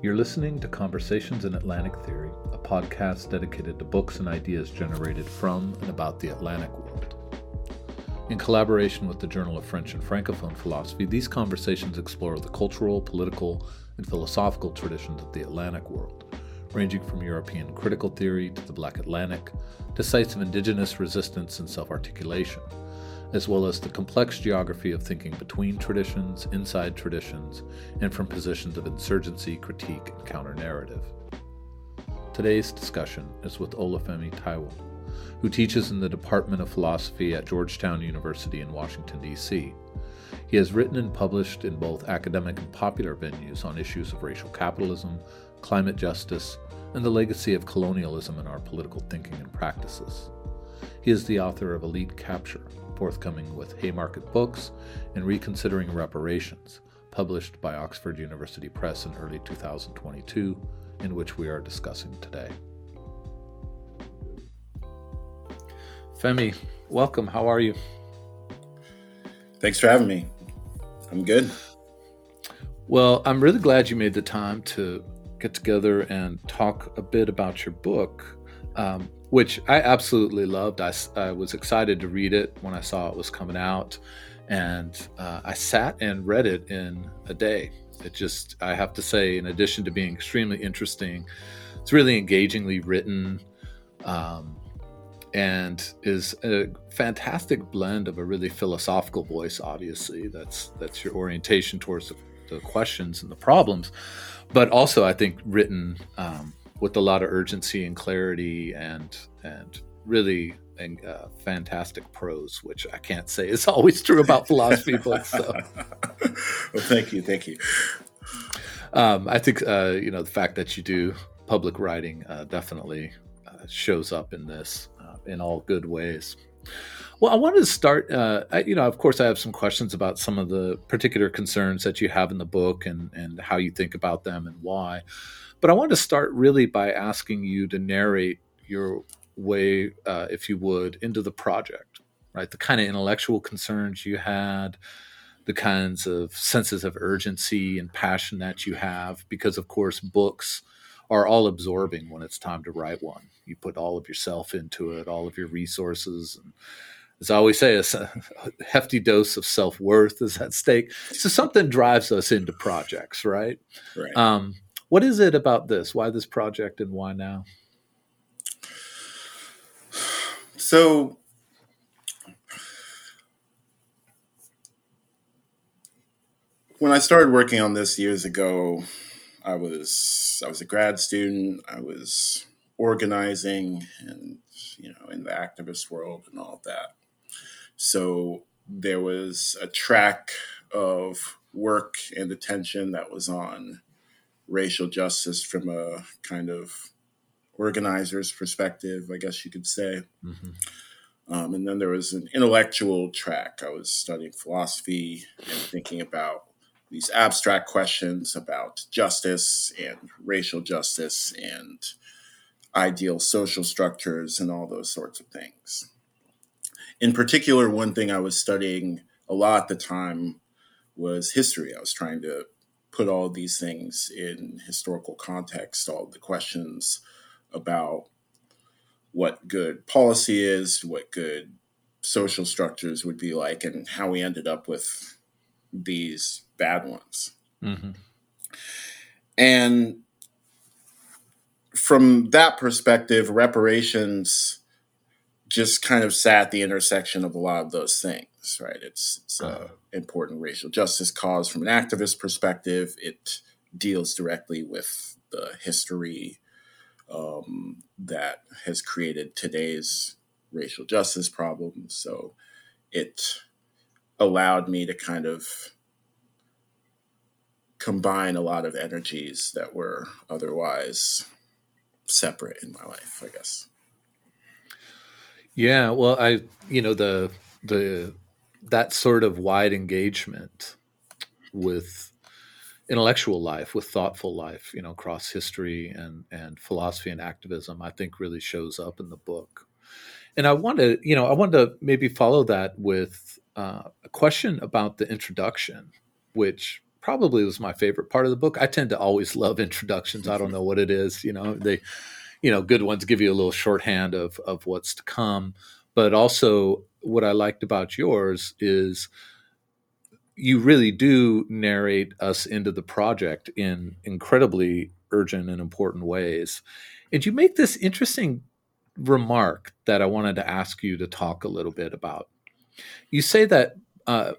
You're listening to Conversations in Atlantic Theory, a podcast dedicated to books and ideas generated from and about the Atlantic world. In collaboration with the Journal of French and Francophone Philosophy, these conversations explore the cultural, political, and philosophical traditions of the Atlantic world, ranging from European critical theory to the Black Atlantic, to sites of indigenous resistance and self articulation as well as the complex geography of thinking between traditions, inside traditions, and from positions of insurgency, critique, and counter narrative. Today's discussion is with Olufemi Taiwo, who teaches in the Department of Philosophy at Georgetown University in Washington, D.C. He has written and published in both academic and popular venues on issues of racial capitalism, climate justice, and the legacy of colonialism in our political thinking and practices. He is the author of Elite Capture, forthcoming with Haymarket Books, and Reconsidering Reparations, published by Oxford University Press in early 2022, in which we are discussing today. Femi, welcome. How are you? Thanks for having me. I'm good. Well, I'm really glad you made the time to get together and talk a bit about your book. Um, which I absolutely loved. I, I, was excited to read it when I saw it was coming out, and uh, I sat and read it in a day. It just, I have to say, in addition to being extremely interesting, it's really engagingly written. Um, and is a fantastic blend of a really philosophical voice obviously that's that's your orientation towards the, the questions and the problems but also i think written um, with a lot of urgency and clarity and and really and uh, fantastic prose, which I can't say is always true about philosophy books. So. well, thank you, thank you. Um, I think uh, you know the fact that you do public writing uh, definitely uh, shows up in this uh, in all good ways. Well, I wanted to start. Uh, I, you know, of course, I have some questions about some of the particular concerns that you have in the book and and how you think about them and why. But I wanted to start really by asking you to narrate your way, uh, if you would, into the project, right? The kind of intellectual concerns you had, the kinds of senses of urgency and passion that you have, because of course, books are all absorbing when it's time to write one. You put all of yourself into it, all of your resources. And as I always say, a hefty dose of self worth is at stake. So something drives us into projects, right? Right. Um, what is it about this? Why this project and why now? So, when I started working on this years ago, I was I was a grad student. I was organizing and you know in the activist world and all of that. So there was a track of work and attention that was on racial justice from a kind of organizer's perspective, I guess you could say. Mm-hmm. Um, and then there was an intellectual track. I was studying philosophy and thinking about these abstract questions about justice and racial justice and ideal social structures and all those sorts of things. In particular, one thing I was studying a lot at the time was history. I was trying to put all these things in historical context, all the questions about what good policy is, what good social structures would be like, and how we ended up with these bad ones. Mm-hmm. And from that perspective, reparations just kind of sat at the intersection of a lot of those things, right? It's, it's an uh-huh. important racial justice cause from an activist perspective. It deals directly with the history um, that has created today's racial justice problems. So it allowed me to kind of combine a lot of energies that were otherwise separate in my life, I guess. Yeah, well, I you know the the that sort of wide engagement with intellectual life, with thoughtful life, you know, across history and and philosophy and activism, I think really shows up in the book. And I want to, you know, I want to maybe follow that with uh, a question about the introduction, which probably was my favorite part of the book. I tend to always love introductions. I don't know what it is, you know, they, you know, good ones give you a little shorthand of of what's to come. But also, what I liked about yours is you really do narrate us into the project in incredibly urgent and important ways. And you make this interesting remark that I wanted to ask you to talk a little bit about. You say that uh,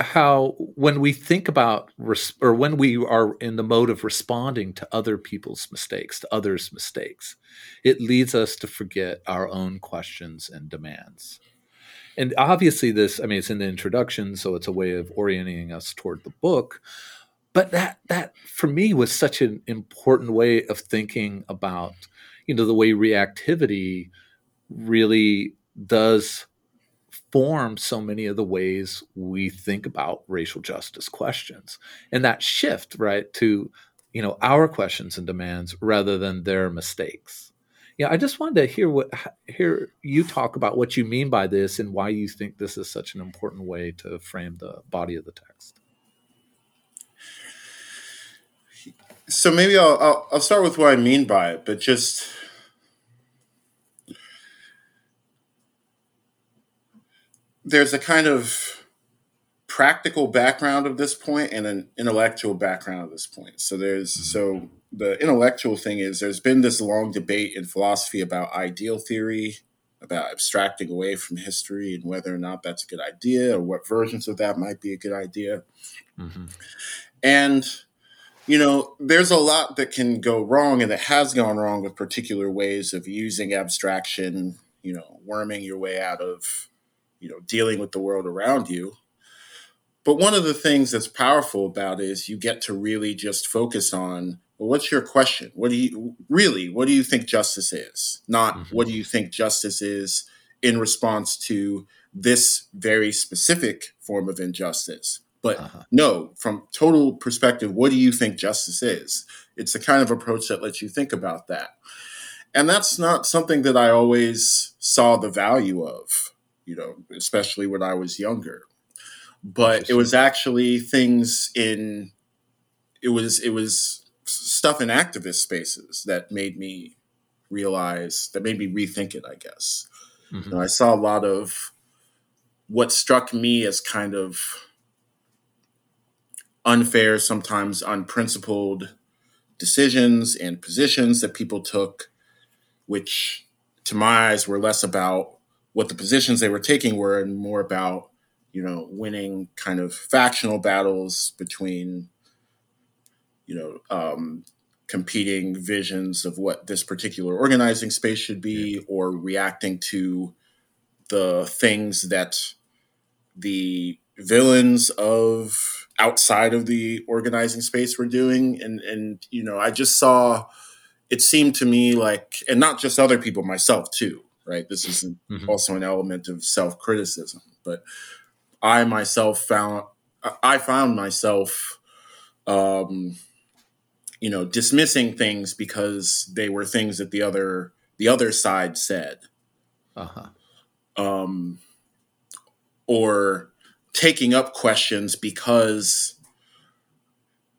how when we think about res- or when we are in the mode of responding to other people's mistakes, to others' mistakes, it leads us to forget our own questions and demands. And obviously, this I mean, it's in the introduction, so it's a way of orienting us toward the book. But that that for me was such an important way of thinking about you know the way reactivity really does form so many of the ways we think about racial justice questions. And that shift right to you know our questions and demands rather than their mistakes. Yeah i just wanted to hear what hear you talk about what you mean by this and why you think this is such an important way to frame the body of the text. So maybe I'll, I'll, I'll start with what I mean by it, but just there's a kind of practical background of this point and an intellectual background of this point. So there's so the intellectual thing is there's been this long debate in philosophy about ideal theory, about abstracting away from history and whether or not that's a good idea or what versions of that might be a good idea. Mm-hmm. And you know, there's a lot that can go wrong and that has gone wrong with particular ways of using abstraction, you know, worming your way out of you know dealing with the world around you. But one of the things that's powerful about it is you get to really just focus on well what's your question? What do you really what do you think justice is? Not mm-hmm. what do you think justice is in response to this very specific form of injustice but uh-huh. no from total perspective what do you think justice is? It's the kind of approach that lets you think about that. And that's not something that i always saw the value of you know, especially when I was younger. But it was actually things in it was it was stuff in activist spaces that made me realize that made me rethink it, I guess. Mm-hmm. You know, I saw a lot of what struck me as kind of unfair, sometimes unprincipled decisions and positions that people took, which to my eyes were less about what the positions they were taking were and more about you know winning kind of factional battles between you know um, competing visions of what this particular organizing space should be or reacting to the things that the villains of outside of the organizing space were doing. And and you know i just saw it seemed to me like and not just other people myself too right? This is mm-hmm. also an element of self criticism. But I myself found, I found myself, um, you know, dismissing things because they were things that the other the other side said, uh-huh. um, or taking up questions because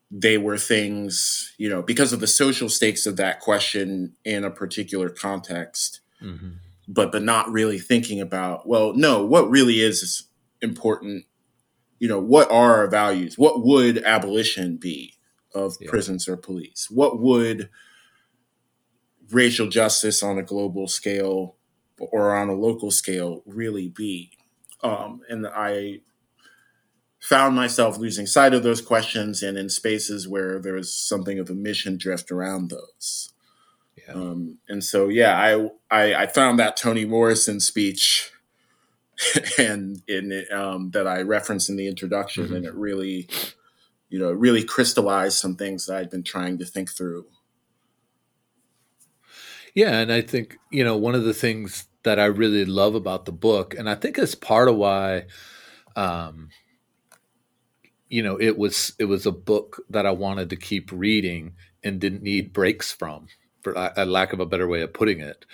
they were things, you know, because of the social stakes of that question in a particular context. Mm-hmm but but not really thinking about well no what really is important? You know what are our values? What would abolition be of yeah. prisons or police? What would racial justice on a global scale or on a local scale really be? Um, and i found myself losing sight of those questions and in spaces where there was something of a mission drift around those yeah. Um, and so, yeah, I, I, I found that Toni Morrison speech and in it, um, that I referenced in the introduction, mm-hmm. and it really, you know, really crystallized some things that I'd been trying to think through. Yeah, and I think you know one of the things that I really love about the book, and I think it's part of why, um, you know, it was it was a book that I wanted to keep reading and didn't need breaks from for a lack of a better way of putting it,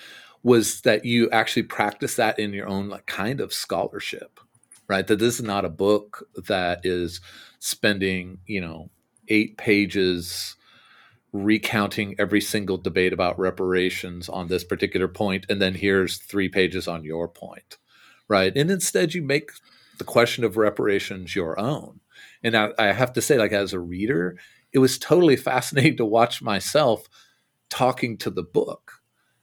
was that you actually practice that in your own like kind of scholarship. right? That this is not a book that is spending, you know, eight pages recounting every single debate about reparations on this particular point, and then here's three pages on your point, right? And instead, you make the question of reparations your own. And I, I have to say, like, as a reader, it was totally fascinating to watch myself talking to the book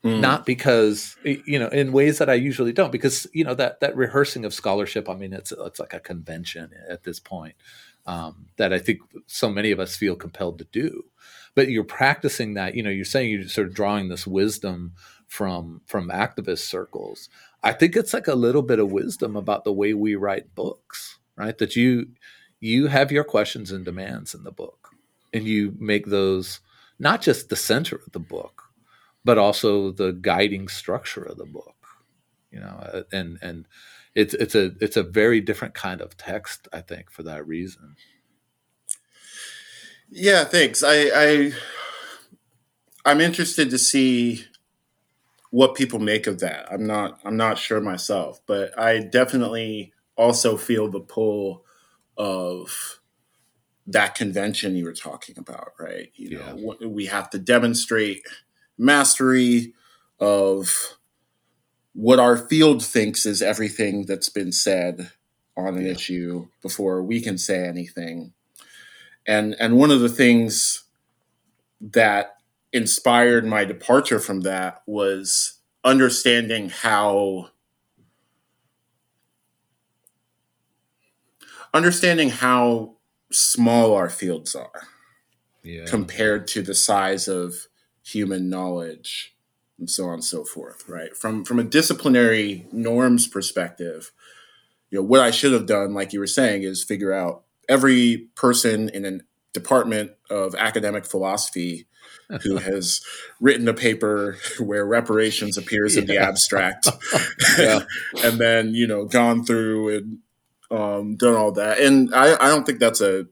Mm. not because you know in ways that I usually don't because you know that that rehearsing of scholarship I mean it's it's like a convention at this point um, that I think so many of us feel compelled to do. But you're practicing that you know you're saying you're sort of drawing this wisdom from from activist circles. I think it's like a little bit of wisdom about the way we write books right? That you you have your questions and demands in the book and you make those not just the center of the book but also the guiding structure of the book you know uh, and and it's it's a it's a very different kind of text i think for that reason. Yeah thanks. I i i'm interested to see what people make of that. I'm not i'm not sure myself but i definitely also feel the pull of that convention you were talking about right you know yeah. we have to demonstrate mastery of what our field thinks is everything that's been said on an yeah. issue before we can say anything. And and one of the things that inspired my departure from that was understanding how understanding how small our fields are yeah. compared to the size of human knowledge and so on and so forth right from from a disciplinary norms perspective you know what i should have done like you were saying is figure out every person in a department of academic philosophy who has written a paper where reparations appears yeah. in the abstract and then you know gone through and um, done all that and I, I don't think that's a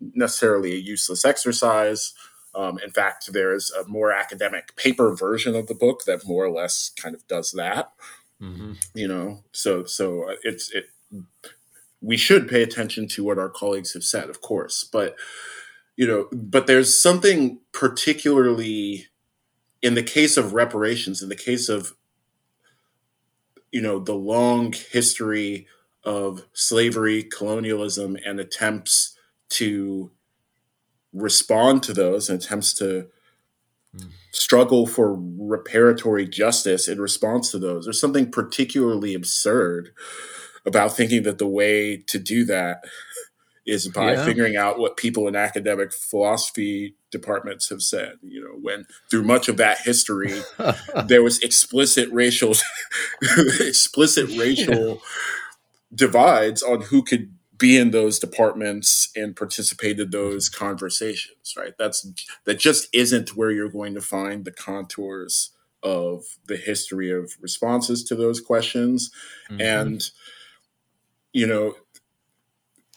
necessarily a useless exercise um, in fact, there's a more academic paper version of the book that more or less kind of does that. Mm-hmm. You know, so so it's it. We should pay attention to what our colleagues have said, of course, but you know, but there's something particularly in the case of reparations, in the case of you know the long history of slavery, colonialism, and attempts to respond to those and attempts to mm. struggle for reparatory justice in response to those. There's something particularly absurd about thinking that the way to do that is by yeah. figuring out what people in academic philosophy departments have said. You know, when through much of that history, there was explicit racial, explicit racial. Divides on who could be in those departments and participate in those conversations right? That's that just isn't where you're going to find the contours of the history of responses to those questions. Mm-hmm. and you know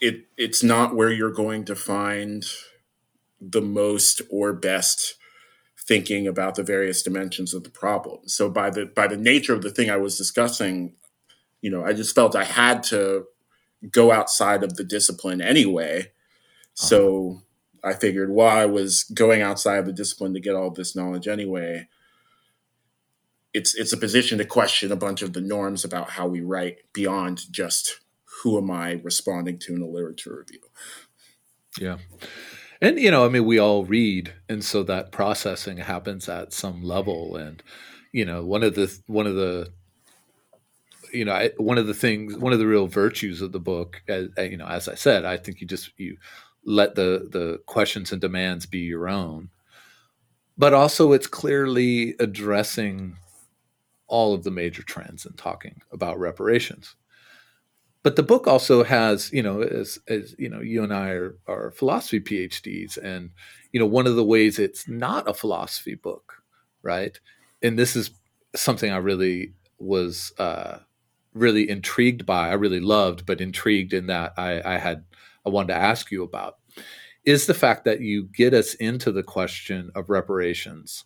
it it's not where you're going to find the most or best thinking about the various dimensions of the problem. So by the by the nature of the thing i was discussing you know i just felt i had to go outside of the discipline anyway. Uh-huh. So I figured while I was going outside of the discipline to get all this knowledge anyway, it's it's a position to question a bunch of the norms about how we write beyond just who am I responding to in a literature review. Yeah. And you know, I mean, we all read, and so that processing happens at some level. And you know, one of the one of the you know, I, one of the things, one of the real virtues of the book, as, you know, as I said, I think you just you let the the questions and demands be your own, but also it's clearly addressing all of the major trends and talking about reparations. But the book also has, you know, as, as you know, you and I are, are philosophy PhDs, and you know, one of the ways it's not a philosophy book, right? And this is something I really was uh, really intrigued by, I really loved, but intrigued in that I, I had I wanted to ask you about is the fact that you get us into the question of reparations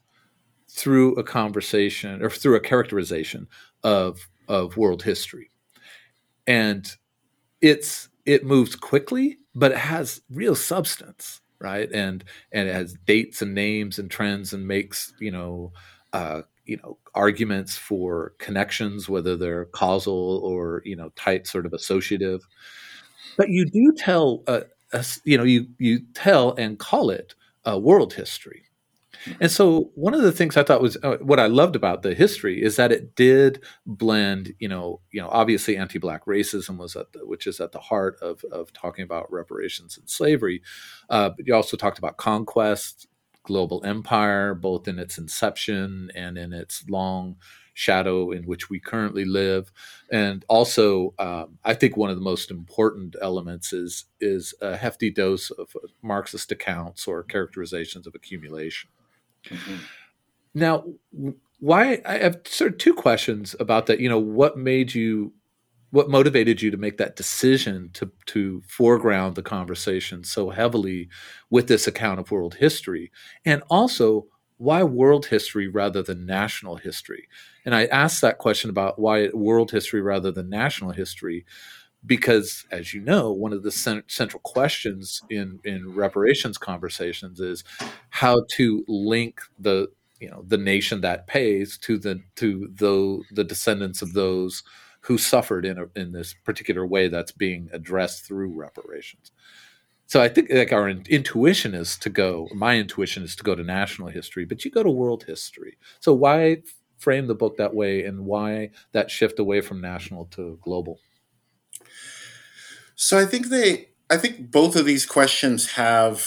through a conversation or through a characterization of of world history. And it's it moves quickly, but it has real substance, right? And and it has dates and names and trends and makes you know uh, you know arguments for connections, whether they're causal or you know tight sort of associative. But you do tell, uh, you know, you you tell and call it uh, world history. And so one of the things I thought was uh, what I loved about the history is that it did blend, you know, you know, obviously anti-black racism was at the, which is at the heart of of talking about reparations and slavery. Uh, but you also talked about conquest, global empire, both in its inception and in its long shadow in which we currently live. And also, um, I think one of the most important elements is is a hefty dose of Marxist accounts or characterizations of accumulation. Mm-hmm. Now, why I have sort of two questions about that. You know, what made you what motivated you to make that decision to to foreground the conversation so heavily with this account of world history? And also why world history rather than national history? And i asked that question about why world history rather than national history because as you know one of the cent- central questions in in reparations conversations is how to link the you know the nation that pays to the to the the descendants of those who suffered in a, in this particular way that's being addressed through reparations. So I think like our in, intuition is to go. My intuition is to go to national history, but you go to world history. So why frame the book that way, and why that shift away from national to global? So I think they, I think both of these questions have,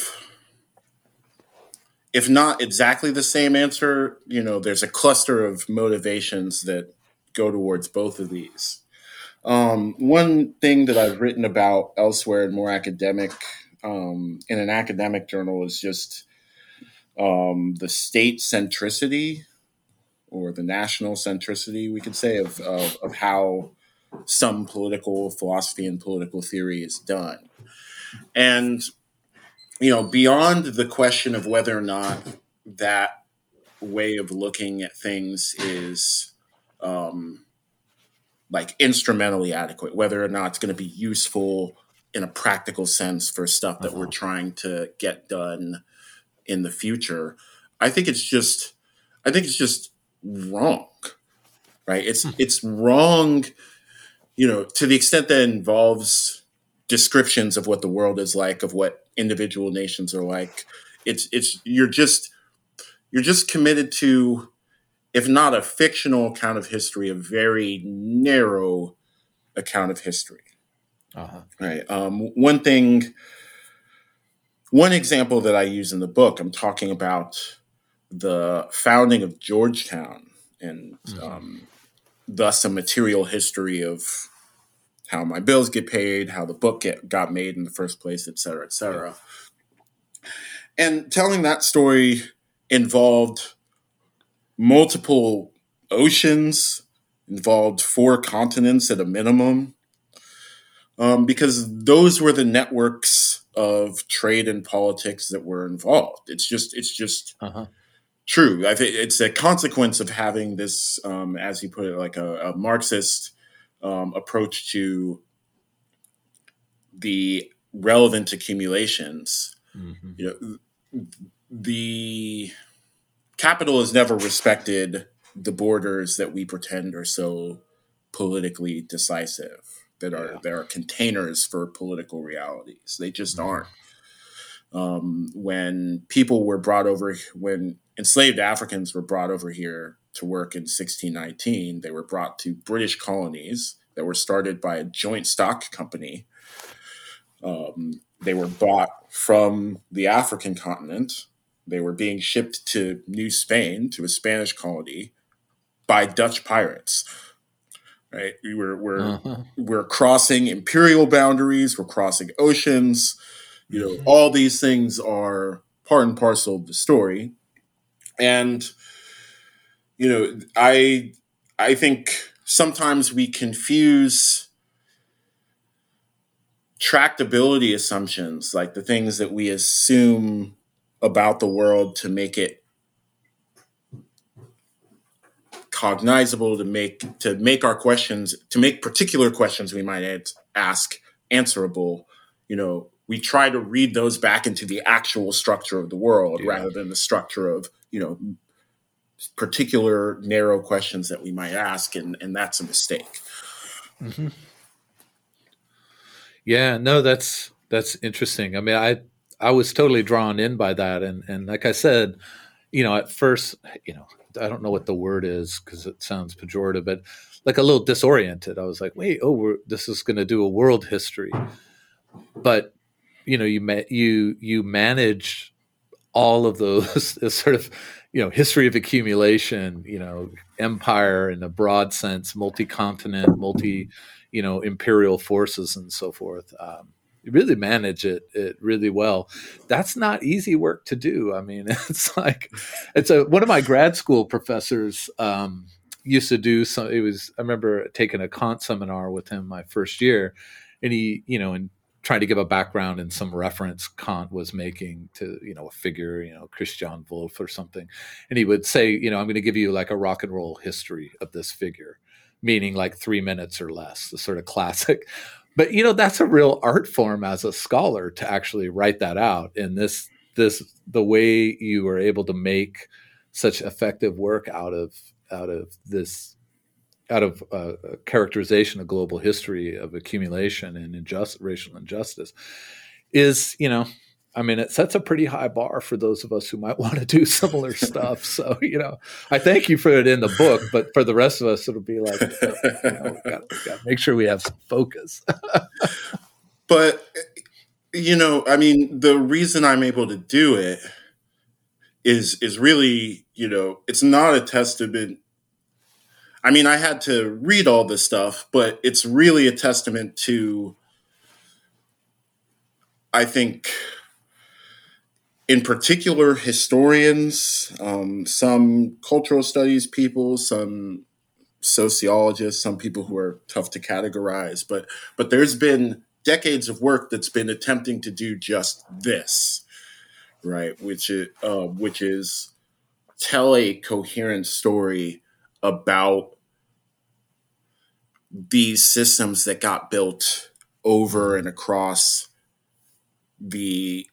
if not exactly the same answer, you know, there's a cluster of motivations that go towards both of these. Um, one thing that I've written about elsewhere in more academic, um, in an academic journal, is just um, the state centricity or the national centricity, we could say, of, of, of how some political philosophy and political theory is done. And, you know, beyond the question of whether or not that way of looking at things is um, like instrumentally adequate, whether or not it's going to be useful in a practical sense for stuff that uh-huh. we're trying to get done in the future. I think it's just, I think it's just wrong, right? It's hmm. it's wrong, you know, to the extent that involves descriptions of what the world is like, of what individual nations are like. It's it's you're just you're just committed to if not a fictional account of history, a very narrow account of history. Uh-huh. Right. Um, one thing, one example that I use in the book, I'm talking about the founding of Georgetown and mm-hmm. um, thus a material history of how my bills get paid, how the book get, got made in the first place, et cetera, et cetera. Yeah. And telling that story involved multiple oceans, involved four continents at a minimum, um, because those were the networks of trade and politics that were involved. It's just, it's just uh-huh. true. I think it's a consequence of having this, um, as you put it, like a, a Marxist um, approach to the relevant accumulations. Mm-hmm. You know, the capital has never respected the borders that we pretend are so politically decisive that are yeah. that are containers for political realities. They just mm-hmm. aren't. Um, when people were brought over, when enslaved Africans were brought over here to work in 1619, they were brought to British colonies that were started by a joint stock company. Um, they were bought from the African continent they were being shipped to New Spain, to a Spanish colony, by Dutch pirates. Right? We were we're uh-huh. we're crossing imperial boundaries. We're crossing oceans. You know, mm-hmm. all these things are part and parcel of the story. And you know, I I think sometimes we confuse tractability assumptions, like the things that we assume about the world to make it cognizable to make to make our questions to make particular questions we might ask answerable, you know, we try to read those back into the actual structure of the world yeah. rather than the structure of, you know, particular narrow questions that we might ask, and, and that's a mistake. Mm-hmm. Yeah, no, that's that's interesting. I mean, I I was totally drawn in by that, and and like I said, you know, at first, you know, I don't know what the word is because it sounds pejorative, but like a little disoriented. I was like, wait, oh, this is going to do a world history, but you know, you ma- you you manage all of those sort of you know history of accumulation, you know, empire in a broad sense, multi-continent, multi, you know, imperial forces and so forth. Um, really manage it it really well. That's not easy work to do. I mean, it's like it's a one of my grad school professors um, used to do some. It was I remember taking a Kant seminar with him my first year, and he you know and trying to give a background and some reference Kant was making to you know a figure you know Christian Wolff or something, and he would say you know I'm going to give you like a rock and roll history of this figure meaning like three minutes or less, the sort of classic but you know that's a real art form as a scholar to actually write that out. And this this the way you were able to make such effective work out of out of this out of uh, characterization of global history of accumulation and injust, racial injustice is you know I mean, it sets a pretty high bar for those of us who might want to do similar stuff. So, you know, I thank you for it in the book, but for the rest of us, it'll be like, you know, got to make sure we have some focus. but, you know, I mean, the reason I'm able to do it is is really, you know, it's not a testament. I mean, I had to read all this stuff, but it's really a testament to, I think, in particular historians, um, some cultural studies people, some sociologists, some people who are tough to categorize. But but there's been decades of work that's been attempting to do just this, right? Which is uh, which is tell a coherent story about these systems that got built over and across the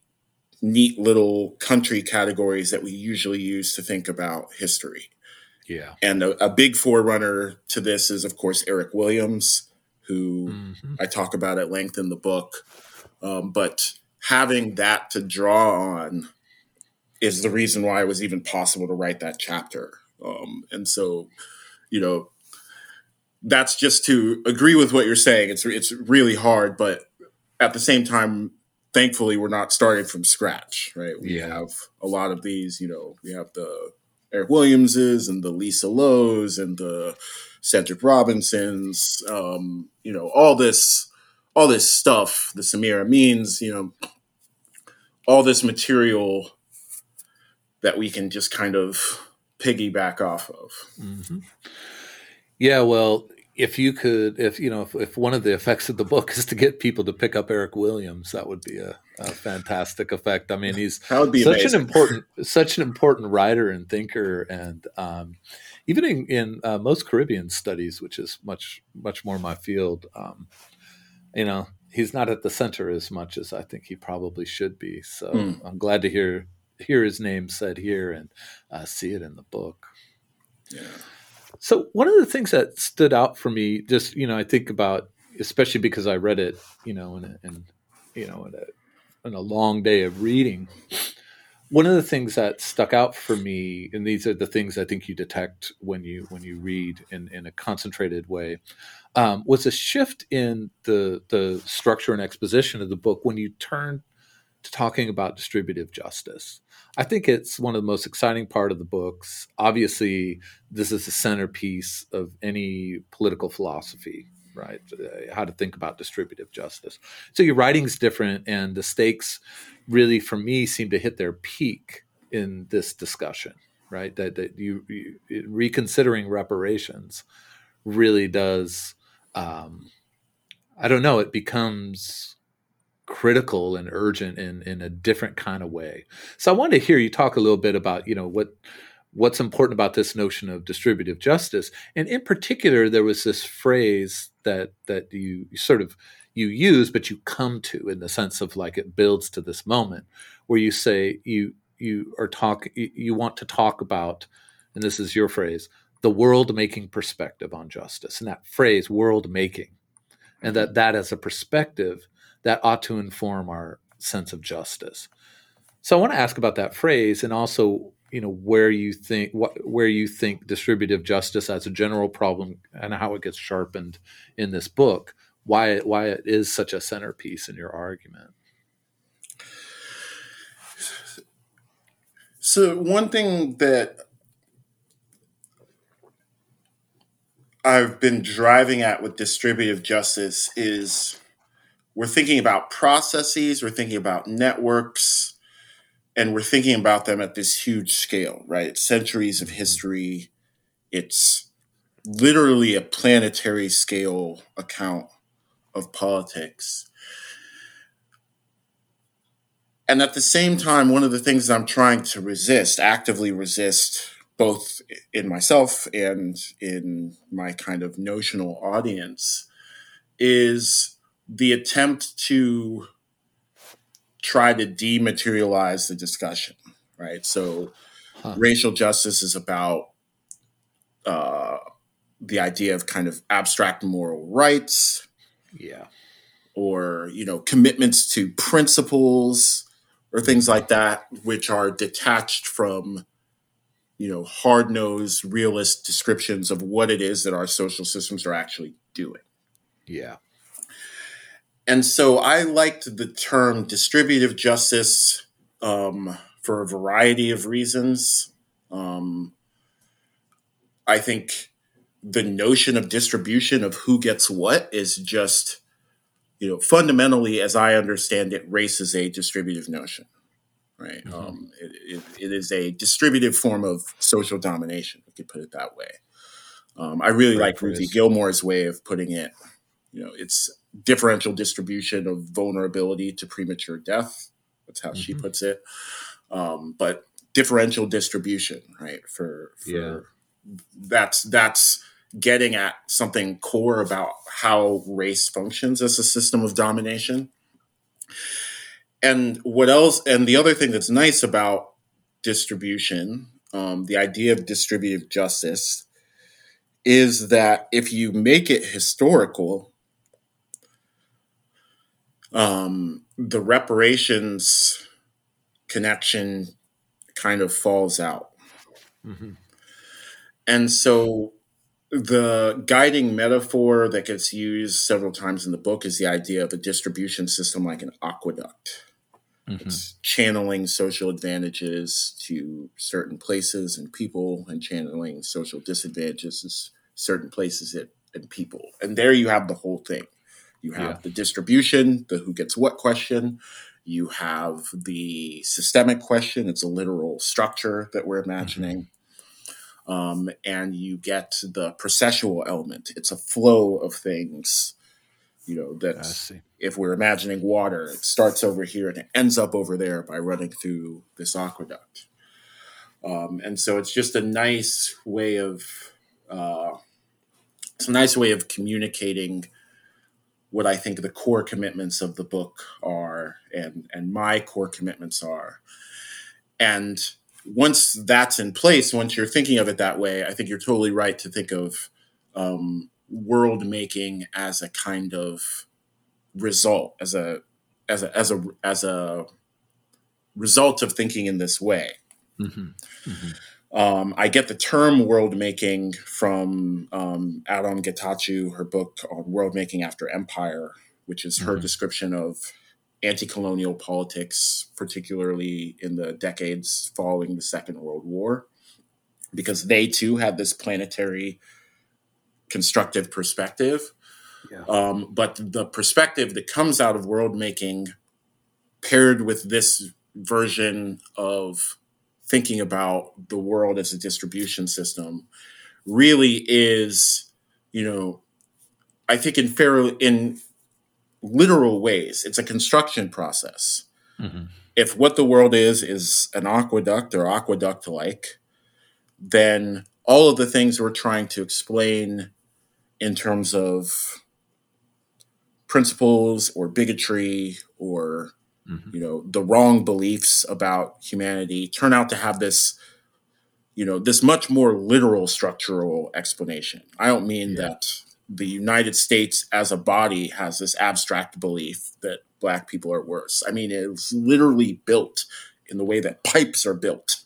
neat little country categories that we usually use to think about history. Yeah. And a, a big forerunner to this is, of course, Eric Williams, who mm-hmm. I talk about at length in the book. Um, but having that to draw on is the reason why it was even possible to write that chapter. Um, and so, you know, that's just to agree with what you're saying. It's it's really hard, but at the same time, thankfully we're not starting from scratch, right? We yeah. have a lot of these, you know, we have the Eric Williamses and the Lisa Lowes and the Cedric Robinsons, um, you know, all this, all this stuff, the Samir Amins, you know, all this material that we can just kind of piggyback off of. Mm-hmm. Yeah, well, if you could, if you know, if, if, one of the effects of the book is to get people to pick up Eric Williams, that would be a, a fantastic effect. I mean, he's such amazing. an important, such an important writer and thinker, and um, even in, in uh, most Caribbean studies, which is much much more my field, um, you know, he's not at the center as much as I think he probably should be. So mm. I'm glad to hear hear his name said here and uh, see it in the book. Yeah. So one of the things that stood out for me, just you know, I think about, especially because I read it, you know, in, a, you know, in a, in a long day of reading. One of the things that stuck out for me, and these are the things I think you detect when you when you read in, in a concentrated way, um, was a shift in the the structure and exposition of the book when you turn talking about distributive justice. I think it's one of the most exciting part of the books. Obviously, this is the centerpiece of any political philosophy, right? Uh, how to think about distributive justice. So your writing's different, and the stakes really, for me, seem to hit their peak in this discussion, right? That that you, you reconsidering reparations really does. Um, I don't know. It becomes critical and urgent in in a different kind of way. So I wanted to hear you talk a little bit about you know what what's important about this notion of distributive justice, and in particular, there was this phrase that that you, you sort of you use but you come to in the sense of like it builds to this moment where you say you you are talk you want to talk about and this is your phrase the world making perspective on justice and that phrase world making and that that as a perspective that ought to inform our sense of justice. So i want to ask about that phrase and also you know where you think what where you think distributive justice as a general problem and how it gets sharpened in this book why why it is such a centerpiece in your argument. So one thing that I've been driving at with distributive justice is we're thinking about processes, we're thinking about networks, and we're thinking about them at this huge scale, right? Centuries of mm-hmm. history. It's literally a planetary scale account of politics. And at the same time, one of the things I'm trying to resist, actively resist, both in myself and in my kind of notional audience, is the attempt to try to dematerialize the discussion, right? So, huh. racial justice is about uh, the idea of kind of abstract moral rights. Yeah. Or, you know, commitments to principles or things like that, which are detached from you know, hard nosed, realist descriptions of what it is that our social systems are actually doing. Yeah. And so I liked the term distributive justice um, for a variety of reasons. Um, I think the notion of distribution of who gets what is just, you know, fundamentally, as I understand it, race is a distributive notion right? Mm-hmm. Um, it, it, it is a distributive form of social domination. We could put it that way. Um, I really like Ruthie Gilmore's way of putting it. You know, it's differential distribution of vulnerability to premature death. That's how mm-hmm. she puts it. Um, but differential distribution, right? For, for yeah. that's that's getting at something core about how race functions as a system of domination and what else? And the other thing that's nice about distribution, um, the idea of distributive justice, is that if you make it historical, um, the reparations connection kind of falls out. Mm-hmm. And so the guiding metaphor that gets used several times in the book is the idea of a distribution system like an aqueduct. Mm-hmm. It's channeling social advantages to certain places and people, and channeling social disadvantages to certain places and people. And there you have the whole thing. You have yeah. the distribution, the who gets what question. You have the systemic question. It's a literal structure that we're imagining. Mm-hmm. Um, and you get the processual element. It's a flow of things you know that if we're imagining water it starts over here and it ends up over there by running through this aqueduct um, and so it's just a nice way of uh, it's a nice way of communicating what I think the core commitments of the book are and and my core commitments are and once that's in place once you're thinking of it that way I think you're totally right to think of um, world making as a kind of result as a as a as a as a result of thinking in this way mm-hmm. Mm-hmm. Um, i get the term world making from um, Adom Getachew her book on world making after empire which is her mm-hmm. description of anti-colonial politics particularly in the decades following the second world war because they too had this planetary constructive perspective. Yeah. Um, but the perspective that comes out of world making paired with this version of thinking about the world as a distribution system really is, you know, I think in fairly in literal ways, it's a construction process. Mm-hmm. If what the world is is an aqueduct or aqueduct like, then all of the things we're trying to explain in terms of principles or bigotry or mm-hmm. you know the wrong beliefs about humanity turn out to have this you know this much more literal structural explanation i don't mean yeah. that the united states as a body has this abstract belief that black people are worse i mean it's literally built in the way that pipes are built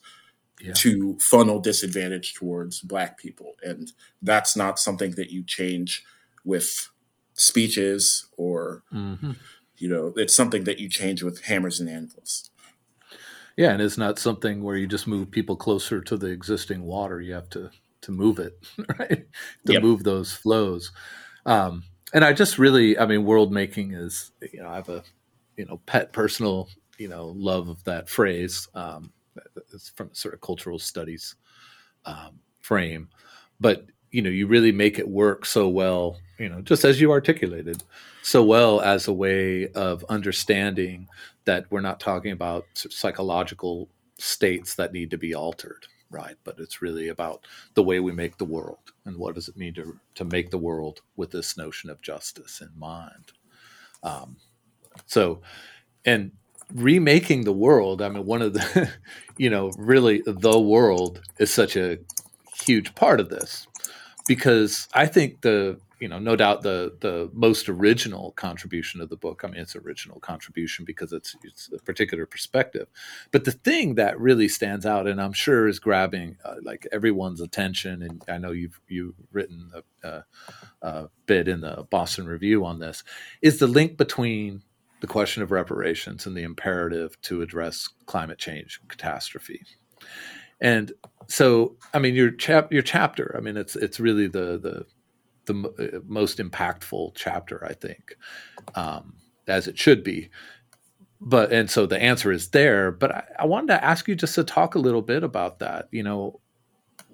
yeah. to funnel disadvantage towards black people and that's not something that you change with speeches or mm-hmm. You know it's something that you change with hammers and anvils. Yeah and it's not something where you just move people closer to the existing water. You have to to move it right? To yep. move those flows. Um and i just really i mean world making is you know i have a you know pet personal you know love of that phrase um it's from sort of cultural studies um, frame. But you know you really make it work so well you know just as you articulated. So well as a way of understanding that we're not talking about psychological states that need to be altered right? But it's really about the way we make the world and what does it mean to to make the world with this notion of justice in mind. Um, so and remaking the world i mean one of the you know really the world is such a huge part of this because I think the you know no doubt the the most original contribution of the book. I mean, it's original contribution because it's it's a particular perspective. But the thing that really stands out, and I'm sure is grabbing uh, like everyone's attention, and I know you've you've written a, a, a bit in the Boston Review on this, is the link between the question of reparations and the imperative to address climate change catastrophe. And so, I mean, your chap your chapter. I mean, it's it's really the the the uh, most impactful chapter, I think, um, as it should be. But and so the answer is there. But I, I wanted to ask you just to talk a little bit about that. You know,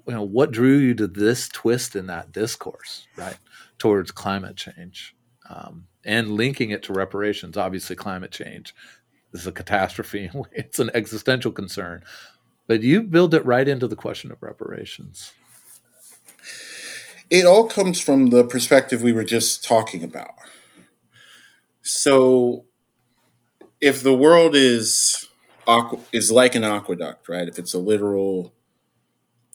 you know, what drew you to this twist in that discourse, right, towards climate change, um, and linking it to reparations. Obviously, climate change is a catastrophe. It's an existential concern. But you build it right into the question of reparations. It all comes from the perspective we were just talking about. So, if the world is is like an aqueduct, right? If it's a literal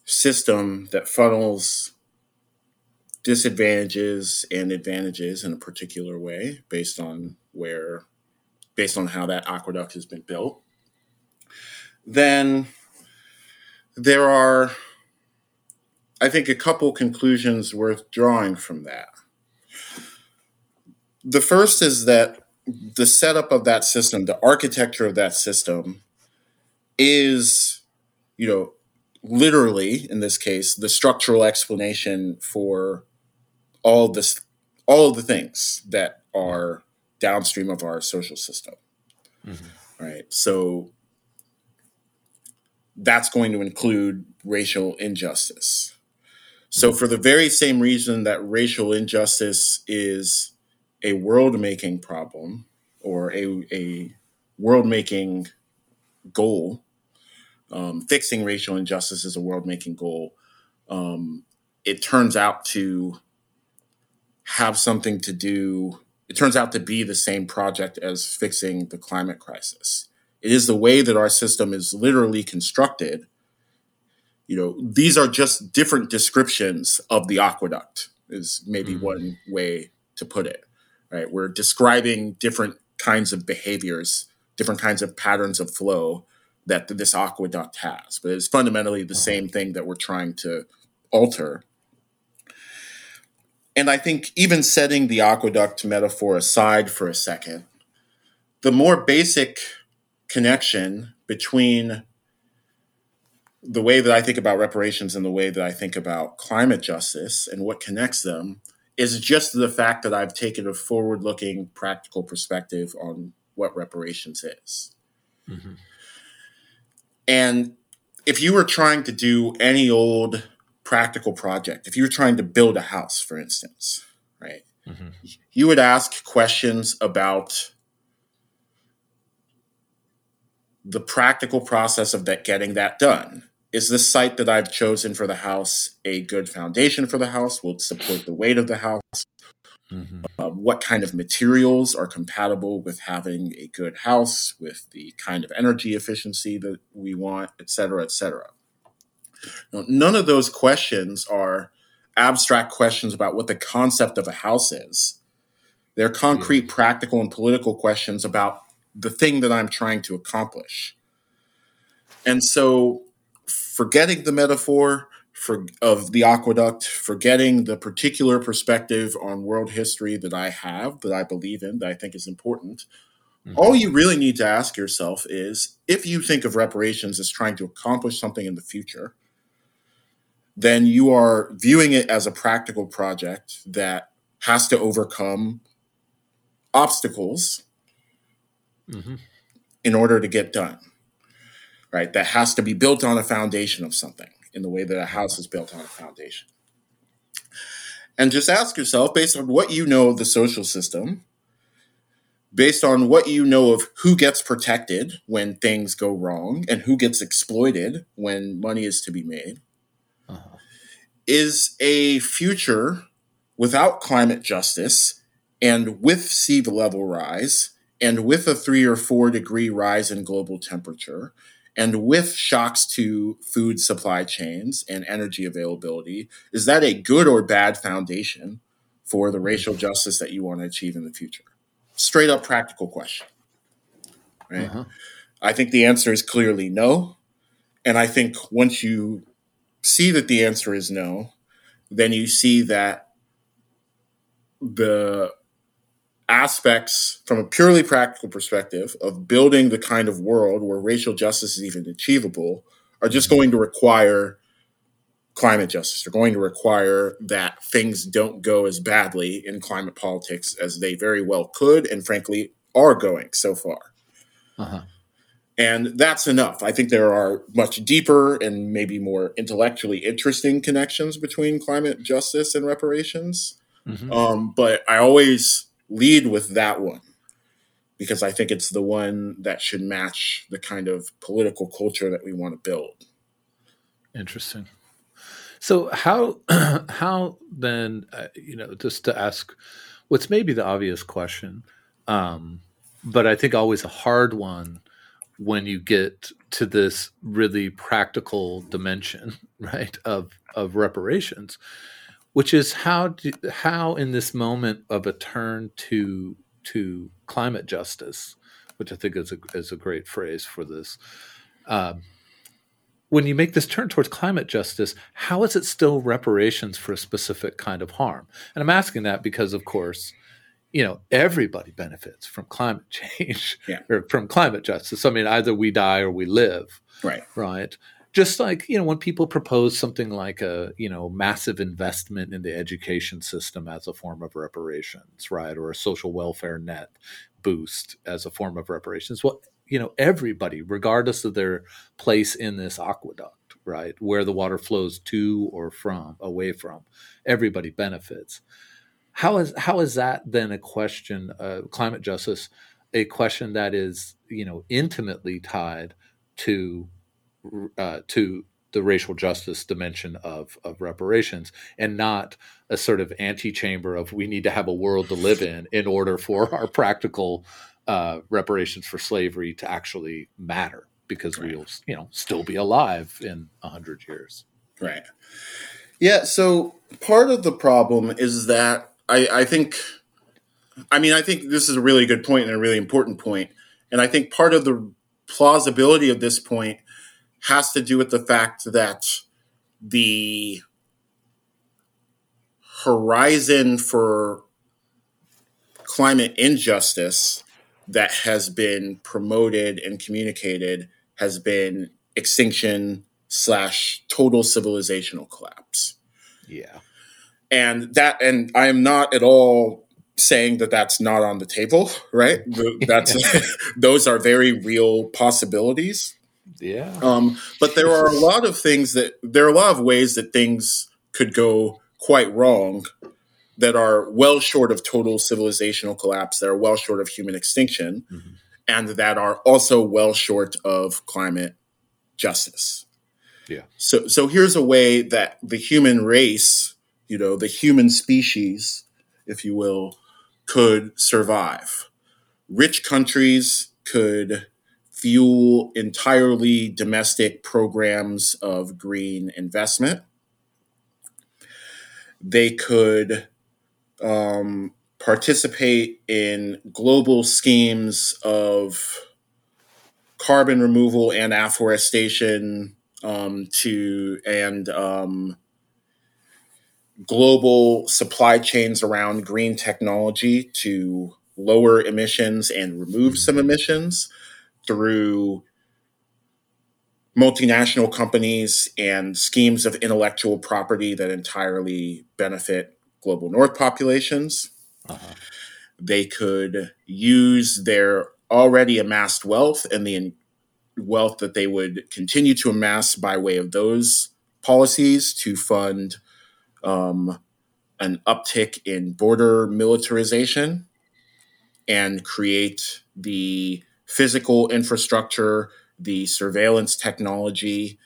system that funnels disadvantages and advantages in a particular way based on where based on how that aqueduct has been built then there are, I think, a couple conclusions worth drawing from that. The first is that the setup of that system, the architecture of that system, is, you know, literally in this case, the structural explanation for all this, all of the things that are downstream of our social system. Mm-hmm. Right. So that's going to include racial injustice. So, for the very same reason that racial injustice is a world making problem or a, a world making goal, um, fixing racial injustice is a world making goal. Um, it turns out to have something to do, it turns out to be the same project as fixing the climate crisis. It is the way that our system is literally constructed. You know, these are just different descriptions of the aqueduct, is maybe mm. one way to put it. Right? We're describing different kinds of behaviors, different kinds of patterns of flow that this aqueduct has. But it's fundamentally the same thing that we're trying to alter. And I think even setting the aqueduct metaphor aside for a second, the more basic connection between the way that I think about reparations and the way that I think about climate justice and what connects them is just the fact that I've taken a forward looking practical perspective on what reparations is. Mm-hmm. And if you were trying to do any old practical project, if you were trying to build a house, for instance, right, mm-hmm. you would ask questions about the practical process of that getting that done. Is the site that I've chosen for the house a good foundation for the house? Will it support the weight of the house? Mm-hmm. Uh, what kind of materials are compatible with having a good house, with the kind of energy efficiency that we want, et cetera, et cetera. Now, none of those questions are abstract questions about what the concept of a house is. They're concrete, yeah. practical, and political questions about the thing that I'm trying to accomplish. And so, forgetting the metaphor for, of the aqueduct, forgetting the particular perspective on world history that I have, that I believe in, that I think is important, mm-hmm. all you really need to ask yourself is if you think of reparations as trying to accomplish something in the future, then you are viewing it as a practical project that has to overcome obstacles mm-hmm. in order to get done right? That has to be built on a foundation of something in the way that a house is built on a foundation. And just ask yourself, based on what you know of the social system, based on what you know of who gets protected when things go wrong and who gets exploited when money is to be made, uh-huh. is a future without climate justice and with sea level rise and with a three or four degree rise in global temperature and with shocks to food supply chains and energy availability, is that a good or bad foundation for the racial justice that you want to achieve in the future? Straight up practical question. Right? Uh-huh. I think the answer is clearly no. And I think once you see that the answer is no, then you see that the aspects from a purely practical perspective of building the kind of world where racial justice is even achievable are just going to require climate justice. They're going to require that things don't go as badly in climate politics as they very well could and frankly are going so far. Uh-huh. And that's enough. I think there are much deeper and maybe more intellectually interesting connections between climate justice and reparations. Mm-hmm. Um, but I always lead with that one because I think it's the one that should match the kind of political culture that we want to build. Interesting. So how how then uh, you know just to ask what's maybe the obvious question, um, but I think always a hard one when you get to this really practical dimension, right of of reparations which is how do, how in this moment of a turn to to climate justice, which I think is a is a great phrase for this. Um, when you make this turn towards climate justice, how is it still reparations for a specific kind of harm? And I'm asking that because, of course, you know everybody benefits from climate change yeah. or from climate justice. I mean, either we die or we live. Right. Right just like you know when people propose something like a you know massive investment in the education system as a form of reparations right or a social welfare net boost as a form of reparations well you know everybody regardless of their place in this aqueduct right where the water flows to or from away from everybody benefits. How is how is that then a question uh, climate justice a question that is you know intimately tied to uh, to the racial justice dimension of, of reparations and not a sort of antechamber of we need to have a world to live in in order for our practical uh, reparations for slavery to actually matter because right. we'll you know still be alive in a hundred years right yeah so part of the problem is that I, I think i mean i think this is a really good point and a really important point and i think part of the plausibility of this point has to do with the fact that the horizon for climate injustice that has been promoted and communicated has been extinction slash total civilizational collapse. Yeah. And that, and I am not at all saying that that's not on the table, right? That's those are very real possibilities. Yeah. Um, but there are a lot of things that there are a lot of ways that things could go quite wrong that are well short of total civilizational collapse, that are well short of human extinction, mm-hmm. and that are also well short of climate justice. Yeah. So so here's a way that the human race, you know, the human species if you will, could survive. Rich countries could fuel entirely domestic programs of green investment. They could um, participate in global schemes of carbon removal and afforestation um, to and um, global supply chains around green technology to lower emissions and remove some emissions through multinational companies and schemes of intellectual property that entirely benefit global north populations. Uh-huh. They could use their already amassed wealth and the wealth that they would continue to amass by way of those policies to fund um, an uptick in border militarization and create the physical infrastructure, the surveillance technology,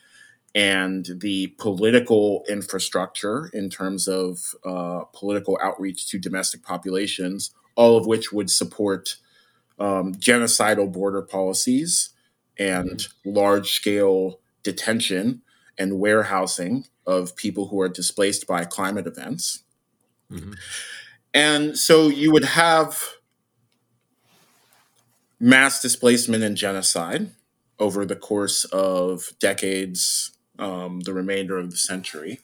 and the political infrastructure in terms of uh, political outreach to domestic populations, all of which would support um, genocidal border policies and mm-hmm. large scale detention and warehousing of people who are displaced by climate events. Mm-hmm. And so you would have mass displacement and genocide over the course of decades, um, the remainder of the century.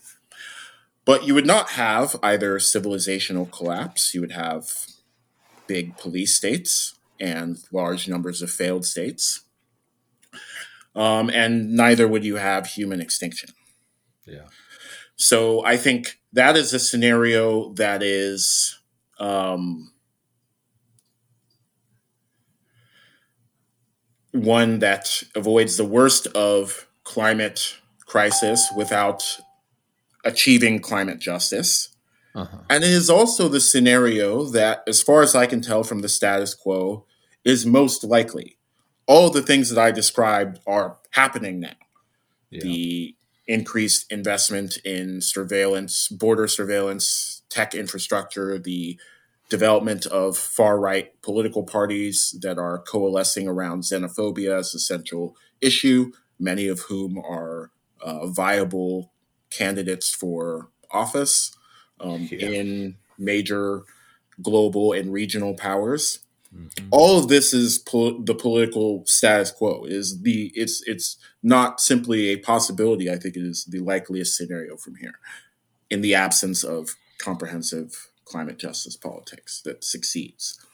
But you would not have either civilizational collapse, you would have big police states and large numbers of failed states. Um, and neither would you have human extinction. Yeah. So I think that is a scenario that is um, one that avoids the worst of climate crisis without achieving climate justice. Uh-huh. And it is also the scenario that, as far as I can tell from the status quo, is most likely. All the things that I described are happening now. Yeah. The increased investment in surveillance, border surveillance, tech infrastructure, the development of far right political parties that are coalescing around xenophobia as a central issue, many of whom are uh, viable candidates for office um, yeah. in major global and regional powers. Mm-hmm. All of this is po- the political status quo. Is the it's it's not simply a possibility. I think it is the likeliest scenario from here, in the absence of comprehensive climate justice politics that succeeds.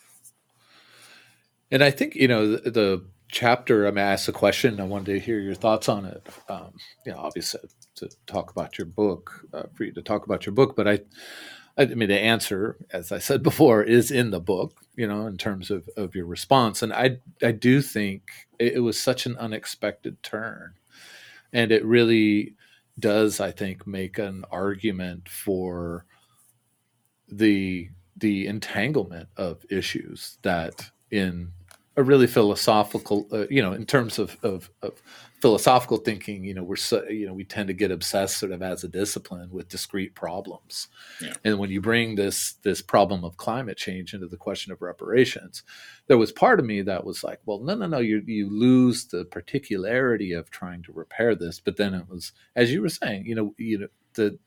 And I think you know the, the chapter. I mean, asked a question. I wanted to hear your thoughts on it. Um, you know, obviously to talk about your book, uh, for you to talk about your book, but I I mean, the answer, as I said before, is in the book. You know, in terms of, of your response, and I I do think it, it was such an unexpected turn, and it really does, I think, make an argument for the the entanglement of issues that in a really philosophical, uh, you know, in terms of, of, of philosophical thinking, you know, we're so, you know, we tend to get obsessed sort of as a discipline with discrete problems. Yeah. And when you bring this this problem of climate change into the question of reparations, there was part of me that was like, well, no, no, no, you you lose the particularity of trying to repair this. But then it was, as you were saying, you know, you know, the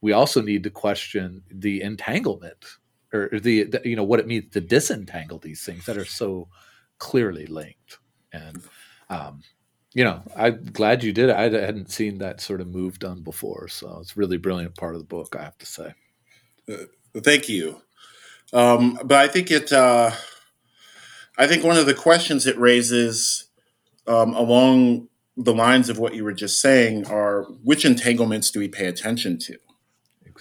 we also need to question the entanglement or the, the you know what it means to disentangle these things that are so clearly linked and um, you know, I'm glad you did it. I hadn't seen that sort of move done before, so it's really brilliant part of the book. I have to say. Uh, thank you. Um, but I think it. Uh, I think one of the questions it raises, um, along the lines of what you were just saying, are which entanglements do we pay attention to?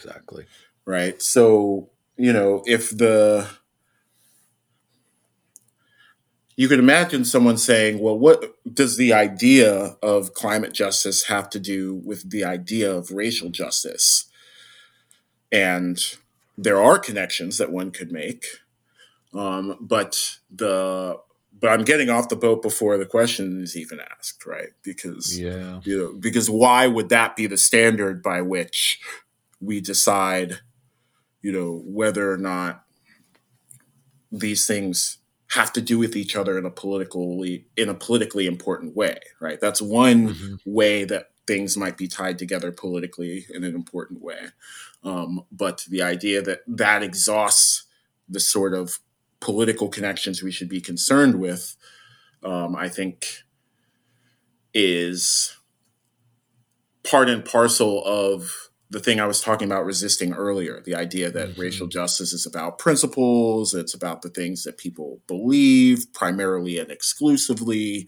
Exactly. Right. So you know, if the you could imagine someone saying, well, what does the idea of climate justice have to do with the idea of racial justice? And there are connections that one could make. Um, but the but I'm getting off the boat before the question is even asked, right? Because yeah, you know, because why would that be the standard by which we decide you know, whether or not these things have to do with each other in a politically in a politically important way, right? That's one mm-hmm. way that things might be tied together politically in an important way. Um, but the idea that that exhausts the sort of political connections we should be concerned with, um, I think, is part and parcel of the thing I was talking about resisting earlier the idea that mm-hmm. racial justice is about principles, it's about the things that people believe primarily and exclusively.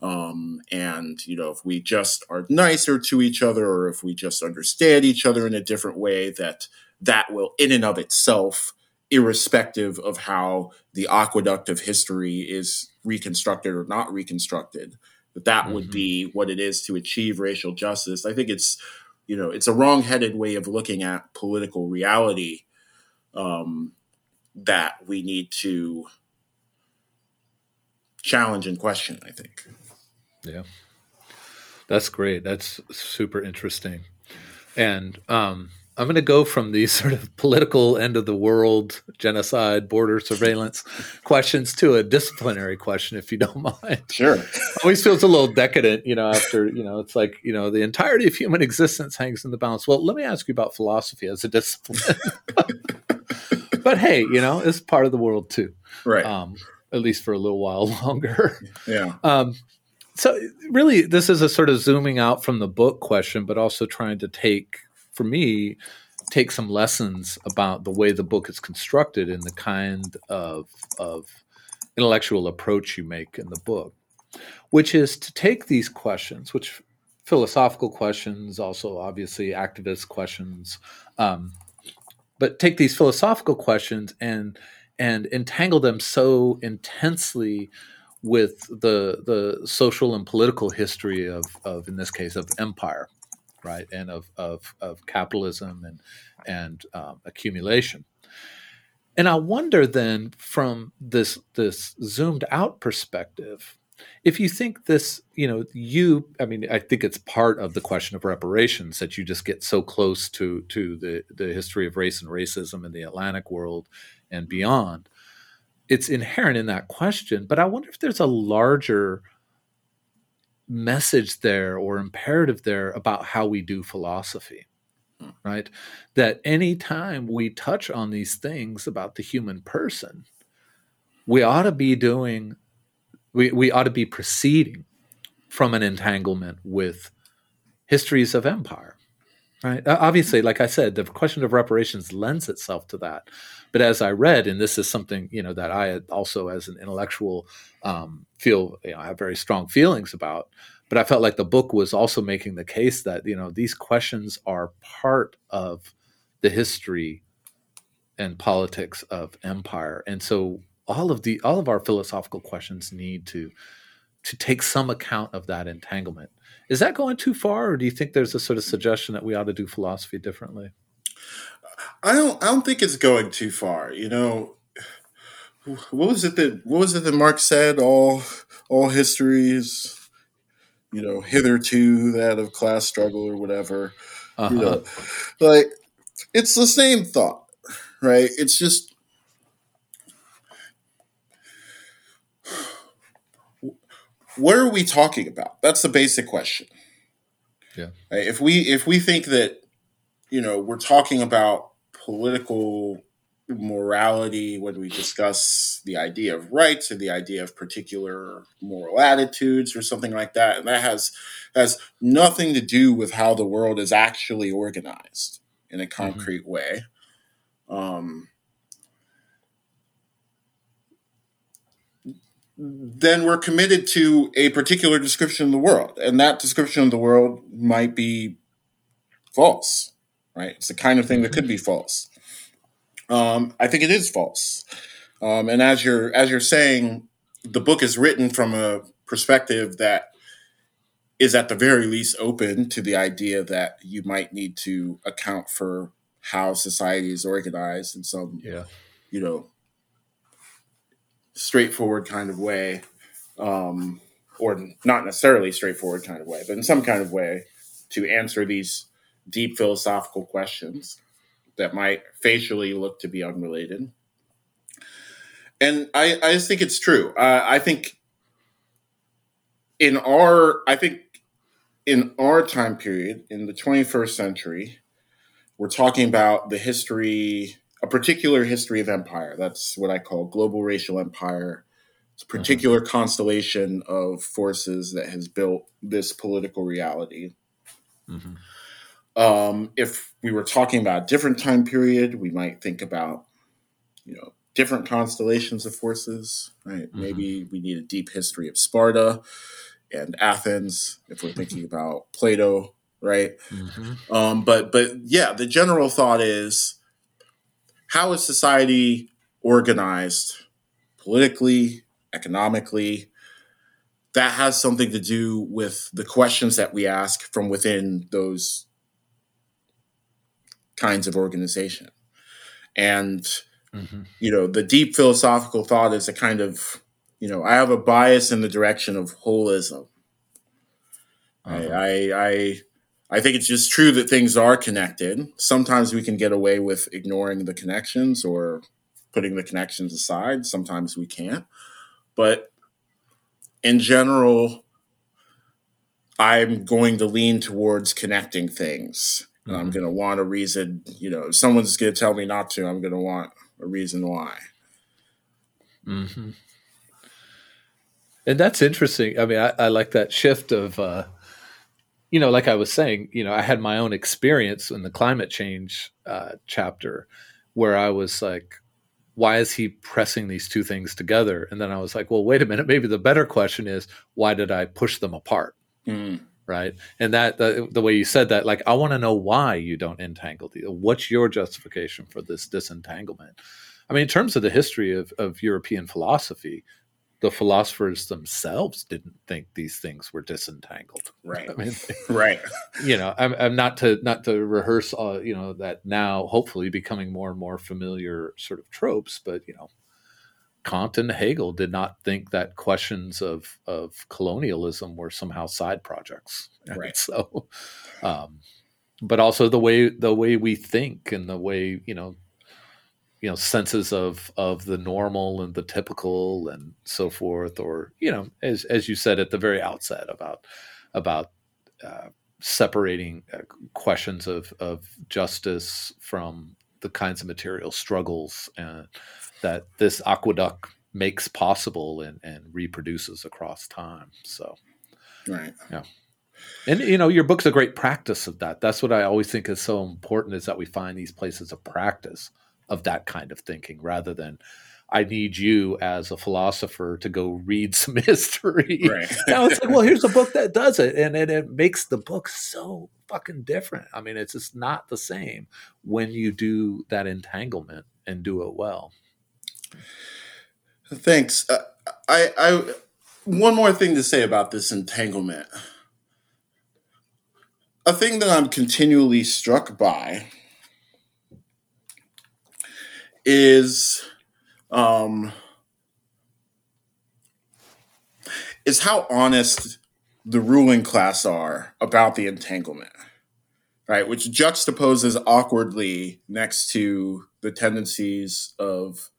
Um, and, you know, if we just are nicer to each other or if we just understand each other in a different way, that that will, in and of itself, irrespective of how the aqueduct of history is reconstructed or not reconstructed, that that mm-hmm. would be what it is to achieve racial justice. I think it's you know it's a wrong-headed way of looking at political reality um, that we need to challenge and question i think. Yeah. That's great. That's super interesting. And um, I'm going to go from these sort of political end of the world, genocide, border surveillance questions to a disciplinary question, if you don't mind. Sure. Always feels a little decadent, you know, after, you know, it's like, you know, the entirety of human existence hangs in the balance. Well, let me ask you about philosophy as a discipline. but hey, you know, it's part of the world too. Right. Um, at least for a little while longer. Yeah. Um, so really, this is a sort of zooming out from the book question, but also trying to take for me, take some lessons about the way the book is constructed and the kind of, of intellectual approach you make in the book, which is to take these questions, which philosophical questions, also obviously activist questions, um, but take these philosophical questions and and entangle them so intensely with the the social and political history of, of in this case of empire right, and of of, of capitalism and and um, accumulation. And I wonder then, from this this zoomed out perspective, if you think this, you know, you, I mean, I think it's part of the question of reparations that you just get so close to to the the history of race and racism in the Atlantic world and beyond. It's inherent in that question, but I wonder if there's a larger message there or imperative there about how we do philosophy hmm. right that anytime we touch on these things about the human person we ought to be doing we, we ought to be proceeding from an entanglement with histories of empire right obviously like i said the question of reparations lends itself to that but as I read, and this is something you know that I also, as an intellectual, um, feel you know, I have very strong feelings about. But I felt like the book was also making the case that you know these questions are part of the history and politics of empire, and so all of the all of our philosophical questions need to to take some account of that entanglement. Is that going too far, or do you think there's a sort of suggestion that we ought to do philosophy differently? I don't I don't think it's going too far. You know, what was it that what was it that Marx said? All all histories, you know, hitherto that of class struggle or whatever. Uh-huh. You know, like it's the same thought, right? It's just what are we talking about? That's the basic question. Yeah. If we if we think that you know we're talking about political morality when we discuss the idea of rights or the idea of particular moral attitudes or something like that and that has has nothing to do with how the world is actually organized in a mm-hmm. concrete mm-hmm. way um, then we're committed to a particular description of the world and that description of the world might be false right? It's the kind of thing that could be false. Um, I think it is false. Um, and as you're as you're saying, the book is written from a perspective that is at the very least open to the idea that you might need to account for how society is organized in some, yeah. you know, straightforward kind of way, um, or not necessarily straightforward kind of way, but in some kind of way to answer these deep philosophical questions. that might facially look to be unrelated. And I, I just think it's true. Uh, I think in our, I think in our time period, in the 21st century, we're talking about the history, a particular history of empire. That's what I call global racial empire. It's a particular mm-hmm. constellation of forces that has built this political reality. Mm-hmm. Um, if we were talking about a different time period, we might think about, you know, different constellations of forces, right? Mm-hmm. Maybe we need a deep history of Sparta and Athens if we're thinking about Plato, right? Mm-hmm. Um, but but yeah, the general thought is how is society organized politically, economically? That has something to do with the questions that we ask from within those kinds of organization. And mm-hmm. you know, the deep philosophical thought is a kind of you know, I have a bias in the direction of holism. Uh-huh. I, I, I I think it's just true that things are connected. Sometimes we can get away with ignoring the connections or putting the connections aside. Sometimes we can't. But in general, I'm going to lean towards connecting things. Mm-hmm. I'm going to want a reason, you know, if someone's going to tell me not to, I'm going to want a reason why. Mm-hmm. And that's interesting. I mean, I, I like that shift of, uh, you know, like I was saying, you know, I had my own experience in the climate change uh, chapter where I was like, why is he pressing these two things together? And then I was like, well, wait a minute. Maybe the better question is, why did I push them apart? Mm. Right. And that the, the, way you said that, like, I want to know why you don't entangle these. What's your justification for this disentanglement? I mean, in terms of the history of, of European philosophy, the philosophers themselves didn't think these things were disentangled. Right. I mean, right. You know, I'm, I'm, not to not to rehearse, uh, you know, that now hopefully becoming more and more familiar sort of tropes, but you know, Kant and Hegel did not think that questions of of colonialism were somehow side projects. Right. So, um, but also the way the way we think and the way you know you know senses of of the normal and the typical and so forth or you know as as you said at the very outset about about uh, separating uh, questions of of justice from the kinds of material struggles uh, that this aqueduct makes possible and, and reproduces across time. So right. yeah. And you know your book's a great practice of that. That's what i always think is so important is that we find these places of practice of that kind of thinking rather than I need you as a philosopher to go read some history. Right. now it's like, well, here's a book that does it, and it, it makes the book so fucking different. I mean, it's just not the same when you do that entanglement and do it well. Thanks. Uh, I, I, one more thing to say about this entanglement. A thing that I'm continually struck by is um, is how honest the ruling class are about the entanglement, right? Which juxtaposes awkwardly next to the tendencies of,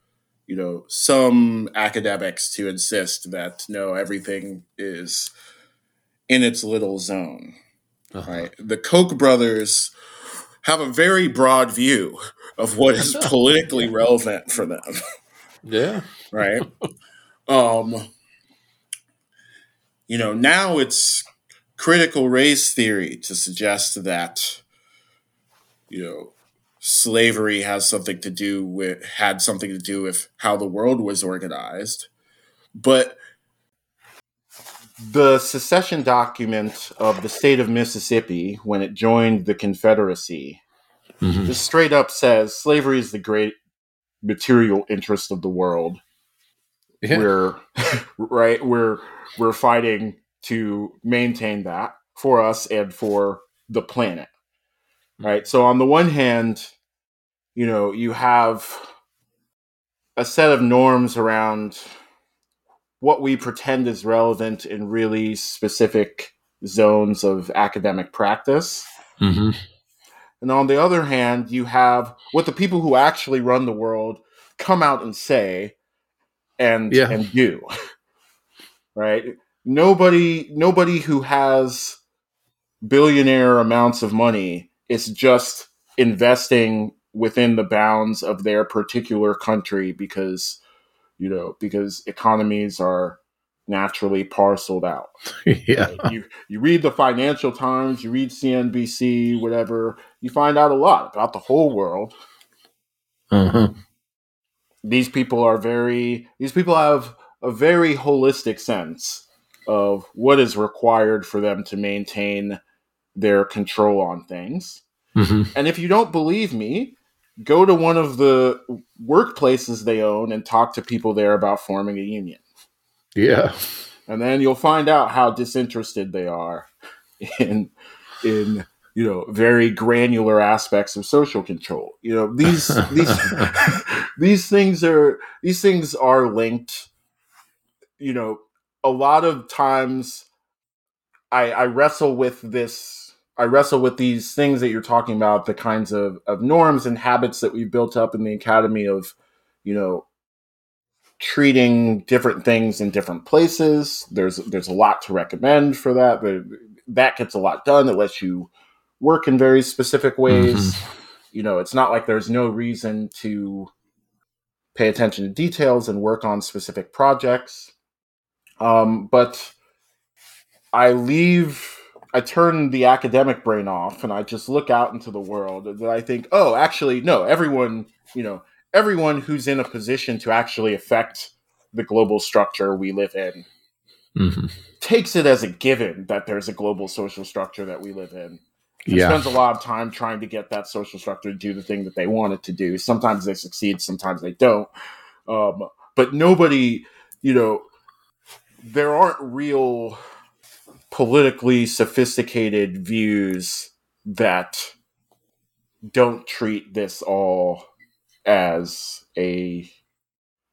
you know, some academics to insist that no, everything is in its little zone, uh-huh. right? The Koch brothers have a very broad view of what is politically relevant for them. Yeah. right. Um, you know, now it's critical race theory to suggest that, you know, slavery has something to do with had something to do with how the world was organized. But the secession document of the state of Mississippi when it joined the Confederacy mm-hmm. just straight up says slavery is the great material interest of the world. Yeah. We're right. We're we're fighting to maintain that for us and for the planet. Right. So on the one hand, you know, you have a set of norms around what we pretend is relevant in really specific zones of academic practice. Mm-hmm. and on the other hand, you have what the people who actually run the world come out and say and Yeah. and do. right? Nobody nobody who has billionaire amounts of money is just investing within the bounds of their particular country because you know because economies are naturally parceled out yeah. Right? you you read the Financial Times, you read CNBC, whatever, you find out a lot about the whole world. Uh-huh. These people are very these people have a very holistic sense of what is required for them to maintain their control on things. hmm And if you don't believe me, go to one of the workplaces they own and talk to people there about forming a union. Yeah. and then you'll find out how disinterested they are in in you know very granular aspects of social control you know these these these things are these things are linked you know a lot of times i i wrestle with this i wrestle with these things that you're talking about the kinds of of norms and habits that we've built up in the academy of you know treating different things in different places. There's there's a lot to recommend for that, but that gets a lot done. It lets you work in very specific ways. You know, it's not like there's no reason to pay attention to details and work on specific projects. Um, but I leave I turn the academic brain off and I just look out into the world and I think, oh, actually, no, everyone, you know, everyone who's in a position to actually affect the global structure we live in hmm takes it as a given that there's a global social structure that we live in. Yeah. spends a lot of time trying to get that social structure to do the thing that they want it to do. Sometimes they succeed, sometimes they don't. Um, but nobody, you know, there aren't real politically sophisticated views that don't treat this all as a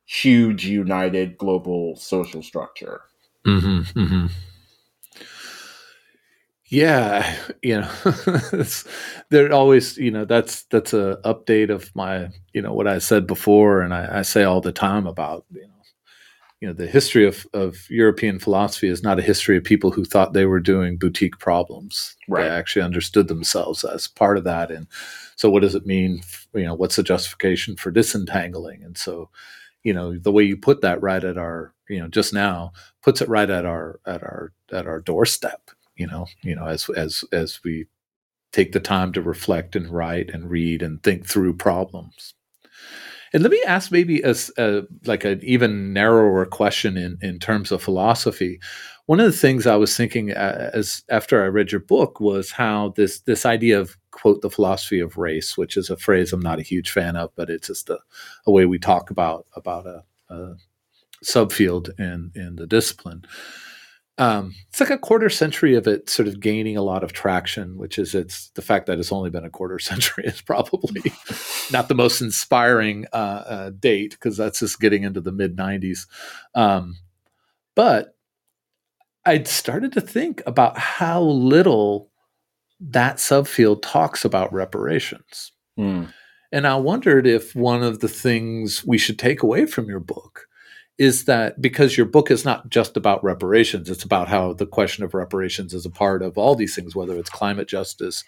huge united global social structure. hmm hmm Yeah, you know, it's, they're always, you know, that's that's a update of my, you know, what I said before, and I, I say all the time about, you know, you know, the history of of European philosophy is not a history of people who thought they were doing boutique problems. Right. They actually understood themselves as part of that, and so what does it mean? You know, what's the justification for disentangling? And so, you know, the way you put that right at our, you know, just now puts it right at our at our at our doorstep you know you know as as as we take the time to reflect and write and read and think through problems and let me ask maybe as uh, like an even narrower question in in terms of philosophy. One of the things i was thinking uh, as after i read your book was how this this idea of quote the philosophy of race which is a phrase i'm not a huge fan of but it's just a, a way we talk about about a, a subfield in in the discipline um, it's like a quarter century of it sort of gaining a lot of traction, which is it's the fact that it's only been a quarter century is probably not the most inspiring uh, uh, date because that's just getting into the mid 90s. Um, but I'd started to think about how little that subfield talks about reparations. Hmm. And I wondered if one of the things we should take away from your book is that because your book is not just about reparations, it's about how the question of reparations is a part of all these things, whether it's climate justice,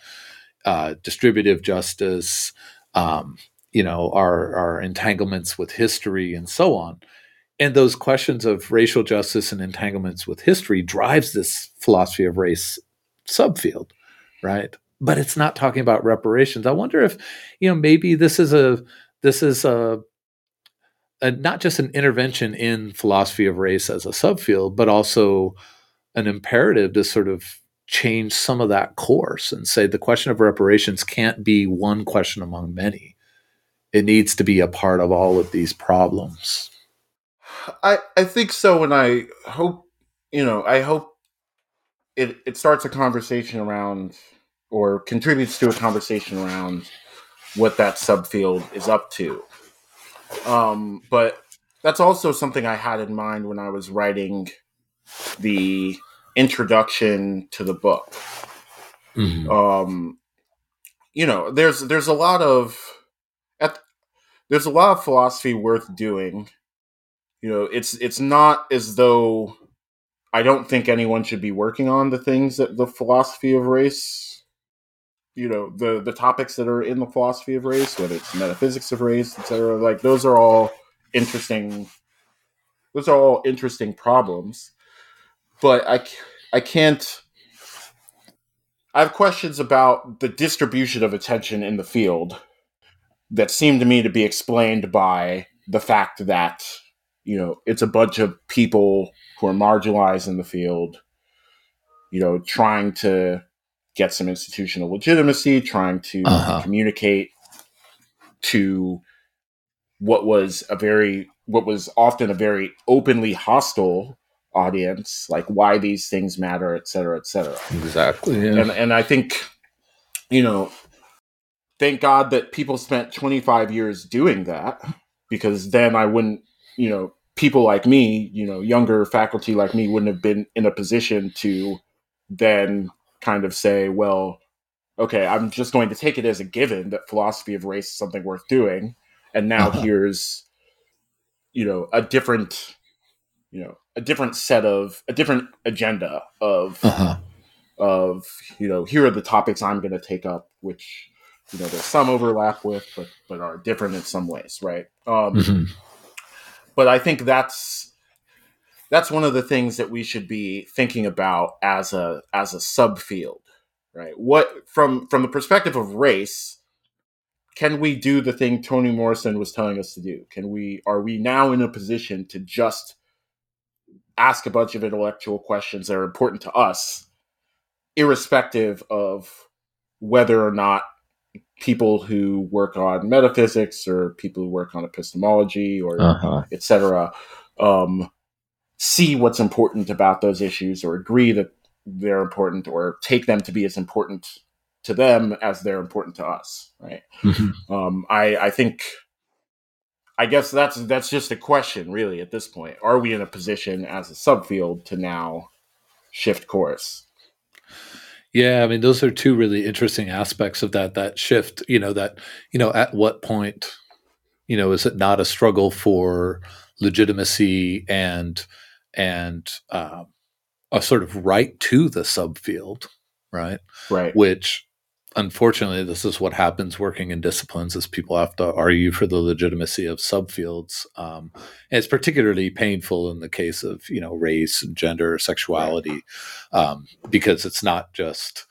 uh, distributive justice, um, you know, our, our entanglements with history, and so on. And those questions of racial justice and entanglements with history drives this philosophy of race subfield, right? But it's not talking about reparations. I wonder if, you know, maybe this is a this is a a, not just an intervention in philosophy of race as a subfield, but also an imperative to sort of change some of that course and say the question of reparations can't be one question among many. It needs to be a part of all of these problems. I, I think so, and I hope you know. I hope it it starts a conversation around, or contributes to a conversation around what that subfield is up to. Um, but that's also something I had in mind when I was writing the introduction to the book. Mhm. Um, you know, there's there's a lot of at, there's a lot of philosophy worth doing. You know, it's it's not as though I don't think anyone should be working on the things that the philosophy of race, you know, the the topics that are in the philosophy of race, whether it's metaphysics of race, etc. Like those are all interesting. Those are all interesting problems, but I I can't. I have questions about the distribution of attention in the field that seem to me to be explained by the fact that you know it's a bunch of people who are marginalized in the field, you know, trying to get some institutional legitimacy, trying to uh-huh. communicate to what was a very what was often a very openly hostile audience, like why these things matter, et cetera, et cetera. Exactly. Yeah. And and I think, you know, thank God that people spent 25 years doing that because then I wouldn't, you know, people like me, you know, younger faculty like me wouldn't have been in a position to then kind of say, well, okay, I'm just going to take it as a given that philosophy of race is something worth doing. And now uh-huh. here's, you know, a different, you know, a different set of a different agenda of uh-huh. of, you know, here are the topics I'm gonna take up, which, you know, there's some overlap with, but but are different in some ways, right? Um mm-hmm but I think that's that's one of the things that we should be thinking about as a as a subfield, right? What from from the perspective of race, can we do the thing Toni Morrison was telling us to do? Can we are we now in a position to just ask a bunch of intellectual questions that are important to us, irrespective of whether or not people who work on metaphysics or people who work on epistemology or uh-huh. etc. Um, see what's important about those issues or agree that they're important or take them to be as important to them as they're important to us right? Mm-hmm. um, I, I think i guess that's that's just a question really at this point. Are we in a position as a subfield to now shift course? Yeah, I mean those are two really interesting aspects of that that shift, you know, that you know at what point you know is it not a struggle for legitimacy and and uh, a sort of right to the subfield, right? Right. Which unfortunately, this is what happens working in disciplines is people have to argue for the legitimacy of subfields. Um, and it's particularly painful in the case of, you know, race and gender, or sexuality, um, because it's not just,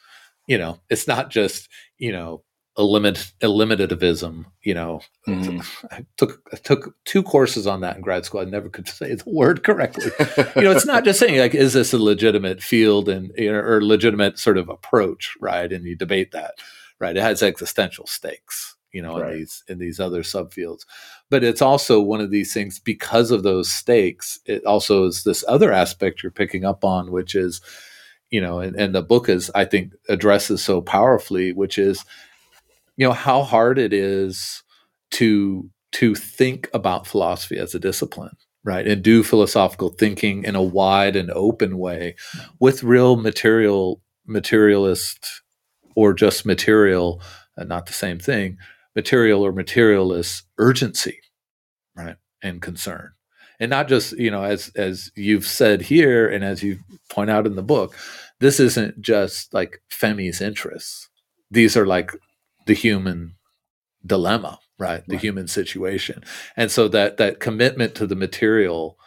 you know, it's not just, you know, limit eliminativism. You know, mm-hmm. I took I took two courses on that in grad school. I never could say the word correctly. you know, it's not just saying like, is this a legitimate field and you know, or legitimate sort of approach, right? And you debate that, right? It has existential stakes, you know, right. in these in these other subfields. But it's also one of these things because of those stakes. It also is this other aspect you're picking up on, which is, you know, and, and the book is I think addresses so powerfully, which is you know how hard it is to to think about philosophy as a discipline right? And do philosophical thinking in a wide and open way with real material materialist or just material uh, not the same thing material or materialist urgency right and concern. And not just you know as as you've said here and as you point out in the book this isn't just like femi's interests. These are like the human dilemma, right? The right. human situation. And so that that commitment to the material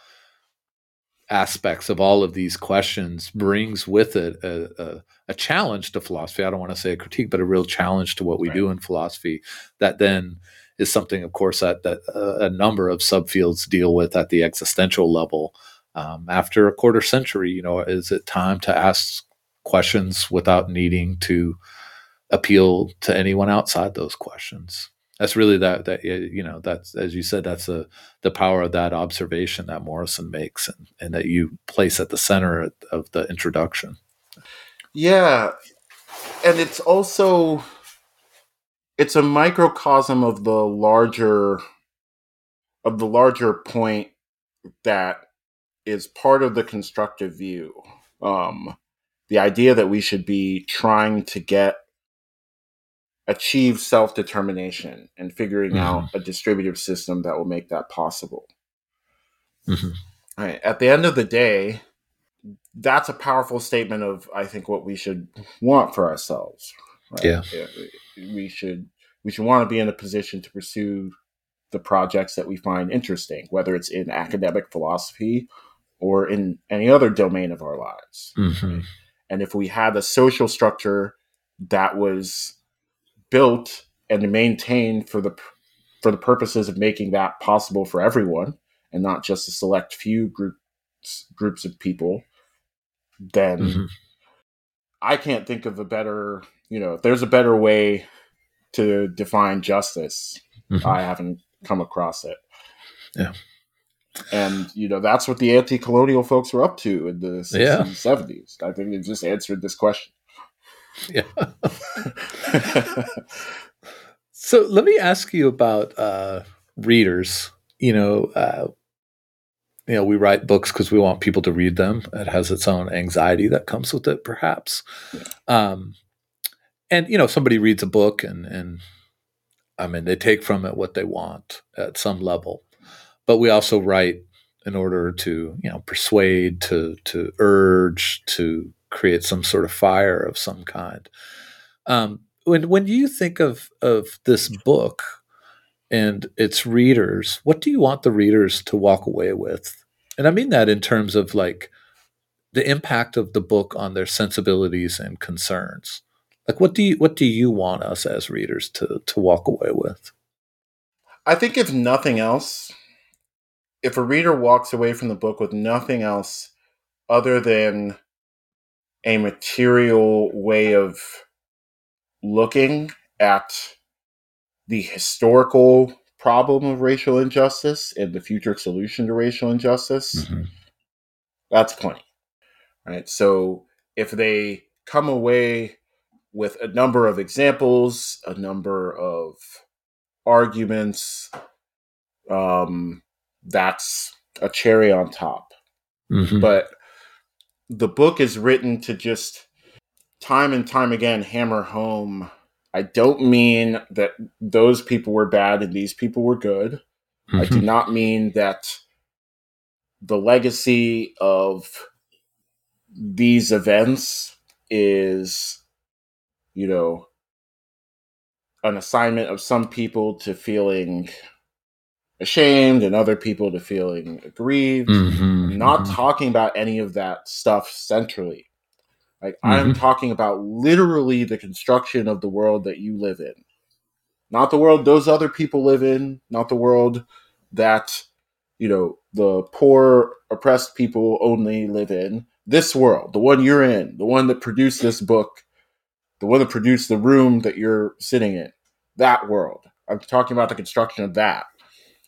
aspects of all of these questions brings with it a, a, a challenge to philosophy. I don't want to say a critique, but a real challenge to what we right. do in philosophy that then is something, of course, that, that uh, a number of subfields deal with at the existential level. Um, after a quarter century, you know, is it time to ask questions without needing to appeal to anyone outside those questions. That's really that that you know that's as you said that's the the power of that observation that morrison makes and, and that you place at the center of the introduction. Yeah. And it's also it's a microcosm of the larger of the larger point that is part of the constructive view. Um the idea that we should be trying to get achieve self determination and figuring mm-hmm. out a distributive system that will make that possible. Mm-hmm. Right. At the end of the day, that's a powerful statement of I think what we should want for ourselves. Right? Yeah. We should we should want to be in a position to pursue the projects that we find interesting, whether it's in academic philosophy or in any other domain of our lives. Mm-hmm. And if we had a social structure that was built and maintained for the for the purposes of making that possible for everyone and not just a select few groups groups of people, then mm-hmm. I can't think of a better, you know, if there's a better way to define justice, mm-hmm. I haven't come across it. Yeah. And you know that's what the anti-colonial folks were up to in the 60s yeah. 70s. I think they just answered this question. Yeah. so let me ask you about uh, readers. You know, uh, you know, we write books because we want people to read them. It has its own anxiety that comes with it, perhaps. Yeah. Um, and you know, somebody reads a book and and I mean, they take from it what they want at some level. But we also write in order to, you know, persuade, to to urge, to create some sort of fire of some kind. Um, when when you think of of this book and its readers, what do you want the readers to walk away with? And I mean that in terms of like the impact of the book on their sensibilities and concerns. Like what do you what do you want us as readers to to walk away with? I think if nothing else, if a reader walks away from the book with nothing else other than a material way of looking at the historical problem of racial injustice and the future solution to racial injustice, mm-hmm. that's plenty. Right. So if they come away with a number of examples, a number of arguments. Um, that's a cherry on top. Mm-hmm. But the book is written to just time and time again hammer home. I don't mean that those people were bad and these people were good. Mm-hmm. I do mm-hmm. not mean that the legacy of these events is you know, an assignment of some people to feeling ashamed and other people to feeling aggrieved. Mm-hmm, not mm-hmm. talking about any of that stuff centrally. Like mm-hmm. I'm talking about literally the construction of the world that you live in. Not the world those other people live in, not the world that, you know, the poor oppressed people only live in. This world, the one you're in, the one that produced this book the one that produced the room that you're sitting in, that world. I'm talking about the construction of that.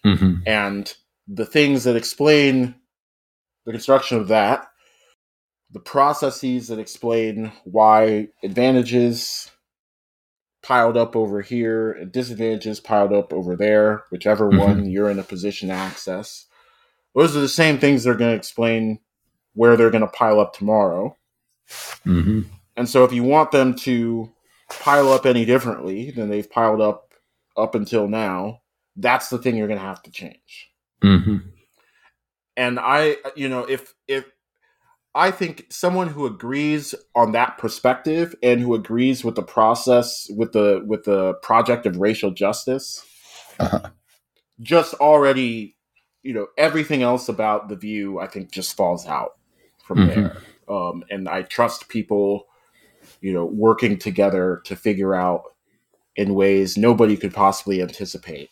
Mm-hmm. And the things that explain the construction of that, the processes that explain why advantages piled up over here and disadvantages piled up over there, whichever mm-hmm. one you're in a position to access. Those are the same things that are going to explain where they're going to pile up tomorrow. Mm-hmm. And so if you want them to pile up any differently than they've piled up up until now, that's the thing you're going to have to change. Mm-hmm. And I, you know, if if I think someone who agrees on that perspective and who agrees with the process with the with the project of racial justice, uh-huh. just already, you know, everything else about the view I think just falls out from mm-hmm. there. Um, and I trust people you know, working together to figure out in ways nobody could possibly anticipate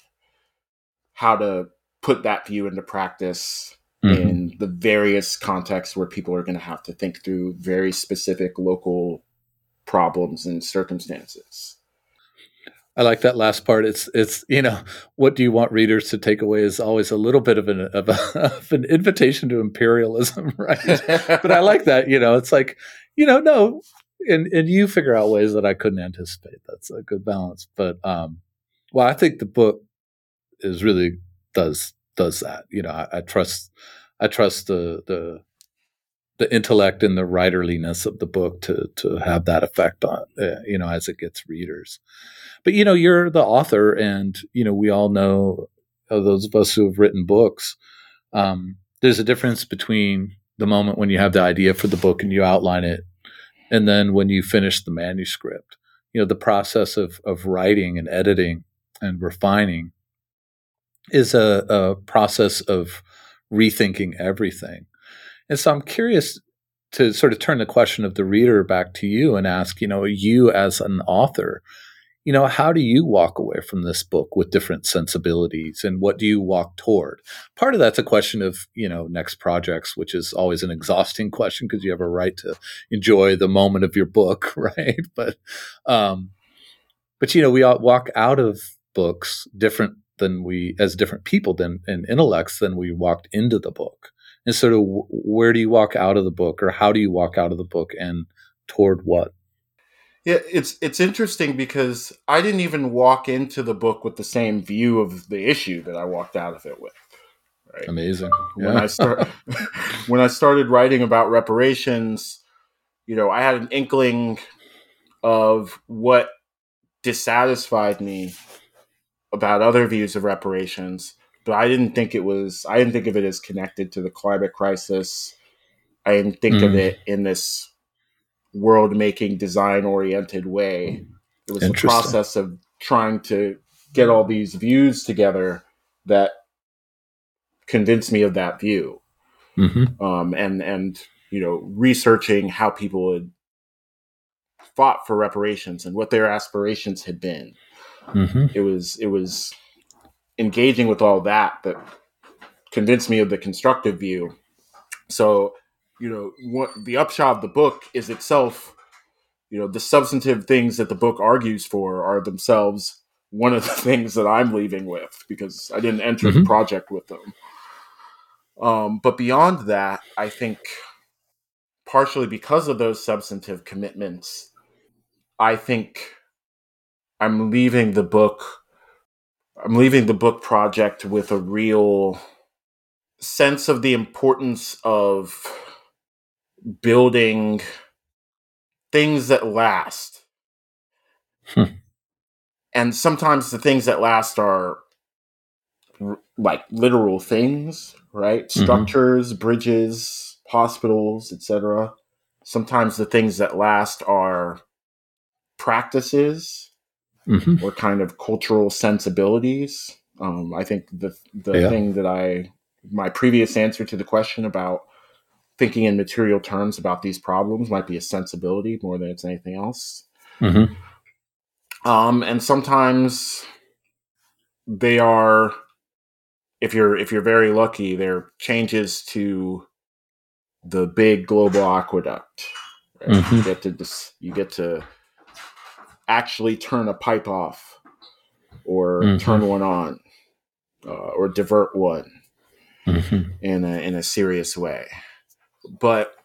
how to put that view into practice mm-hmm. in the various contexts where people are going to have to think through very specific local problems and circumstances. I like that last part. It's it's you know what do you want readers to take away is always a little bit of an of, a, of an invitation to imperialism, right? but I like that. You know, it's like you know no and and you figure out ways that I couldn't anticipate. That's a good balance. But um, well, I think the book is really does does that. You know, I, I trust I trust the the the intellect and the writerliness of the book to to have that effect on uh, you know as it gets readers. But you know, you're the author, and you know we all know uh, those of us who have written books. Um, there's a difference between the moment when you have the idea for the book and you outline it, and then when you finish the manuscript. You know, the process of of writing and editing and refining is a, a process of rethinking everything. And so I'm curious to sort of turn the question of the reader back to you and ask, you know, you as an author, you know, how do you walk away from this book with different sensibilities and what do you walk toward? Part of that's a question of, you know, next projects, which is always an exhausting question because you have a right to enjoy the moment of your book, right? But, um, but, you know, we all walk out of books different than we, as different people than, and intellects than we walked into the book. And sort of where do you walk out of the book or how do you walk out of the book and toward what? Yeah, it's it's interesting because I didn't even walk into the book with the same view of the issue that I walked out of it with. Right? Amazing. Yeah. When I start when I started writing about reparations, you know, I had an inkling of what dissatisfied me about other views of reparations, but I didn't think it was I didn't think of it as connected to the climate crisis. I didn't think mm. of it in this world making design oriented way. It was a process of trying to get all these views together that convinced me of that view. Mm-hmm. Um, and and you know researching how people had fought for reparations and what their aspirations had been. Mm-hmm. It was it was engaging with all that that convinced me of the constructive view. So you know what the upshot of the book is itself you know the substantive things that the book argues for are themselves one of the things that i'm leaving with because i didn't enter mm-hmm. the project with them um, but beyond that i think partially because of those substantive commitments i think i'm leaving the book i'm leaving the book project with a real sense of the importance of building things that last. Hmm. And sometimes the things that last are r- like literal things, right? Mm-hmm. Structures, bridges, hospitals, etc. Sometimes the things that last are practices mm-hmm. or kind of cultural sensibilities. Um, I think the the yeah. thing that I my previous answer to the question about thinking in material terms about these problems might be a sensibility more than it's anything else. Mm-hmm. Um, and sometimes they are, if you're if you're very lucky, they're changes to the big global aqueduct. Right? Mm-hmm. You get to dis- you get to actually turn a pipe off, or mm-hmm. turn one on, uh, or divert one mm-hmm. in a in a serious way but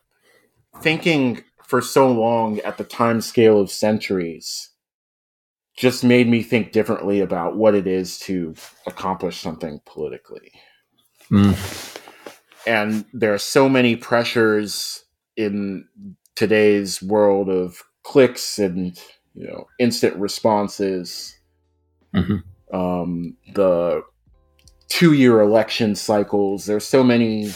thinking for so long at the time scale of centuries just made me think differently about what it is to accomplish something politically. Mm. And there are so many pressures in today's world of clicks and you know instant responses. Mm-hmm. Um, the two-year election cycles. There's so many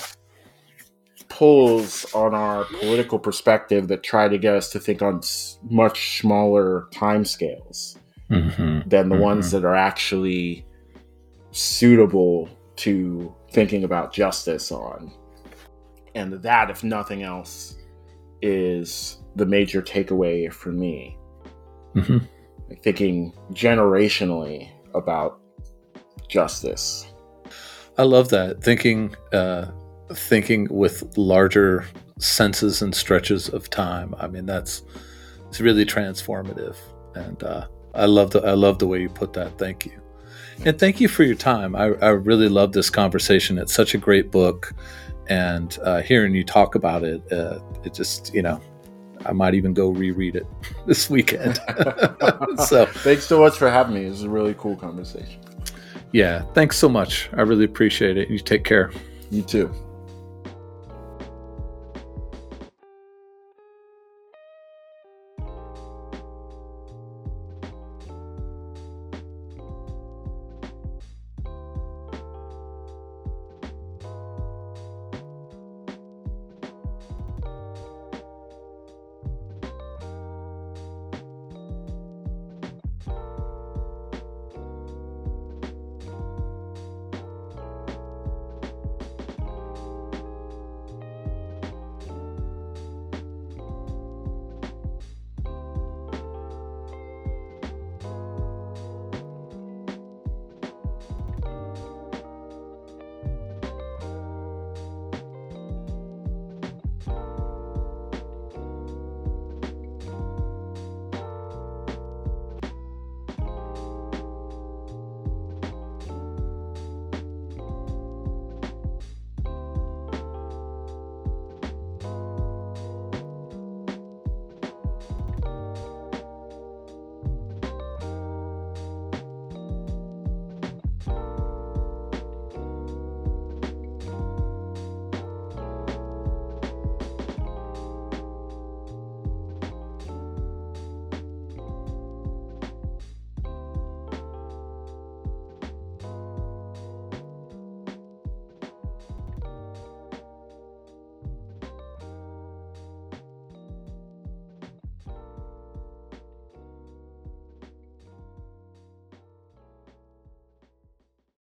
pulls on our political perspective that try to get us to think on much smaller timescales mm-hmm. than the mm-hmm. ones that are actually suitable to thinking about justice on. And that, if nothing else, is the major takeaway for me. Mm-hmm. thinking generationally about justice. I love that. Thinking uh, thinking with larger senses and stretches of time. I mean, that's it's really transformative, and uh, I love the I love the way you put that. Thank you, and thank you for your time. I, I really love this conversation. It's such a great book, and uh, hearing you talk about it, uh, it just you know. I might even go reread it this weekend. so, thanks so much for having me. It was a really cool conversation. Yeah, thanks so much. I really appreciate it. You take care. You too.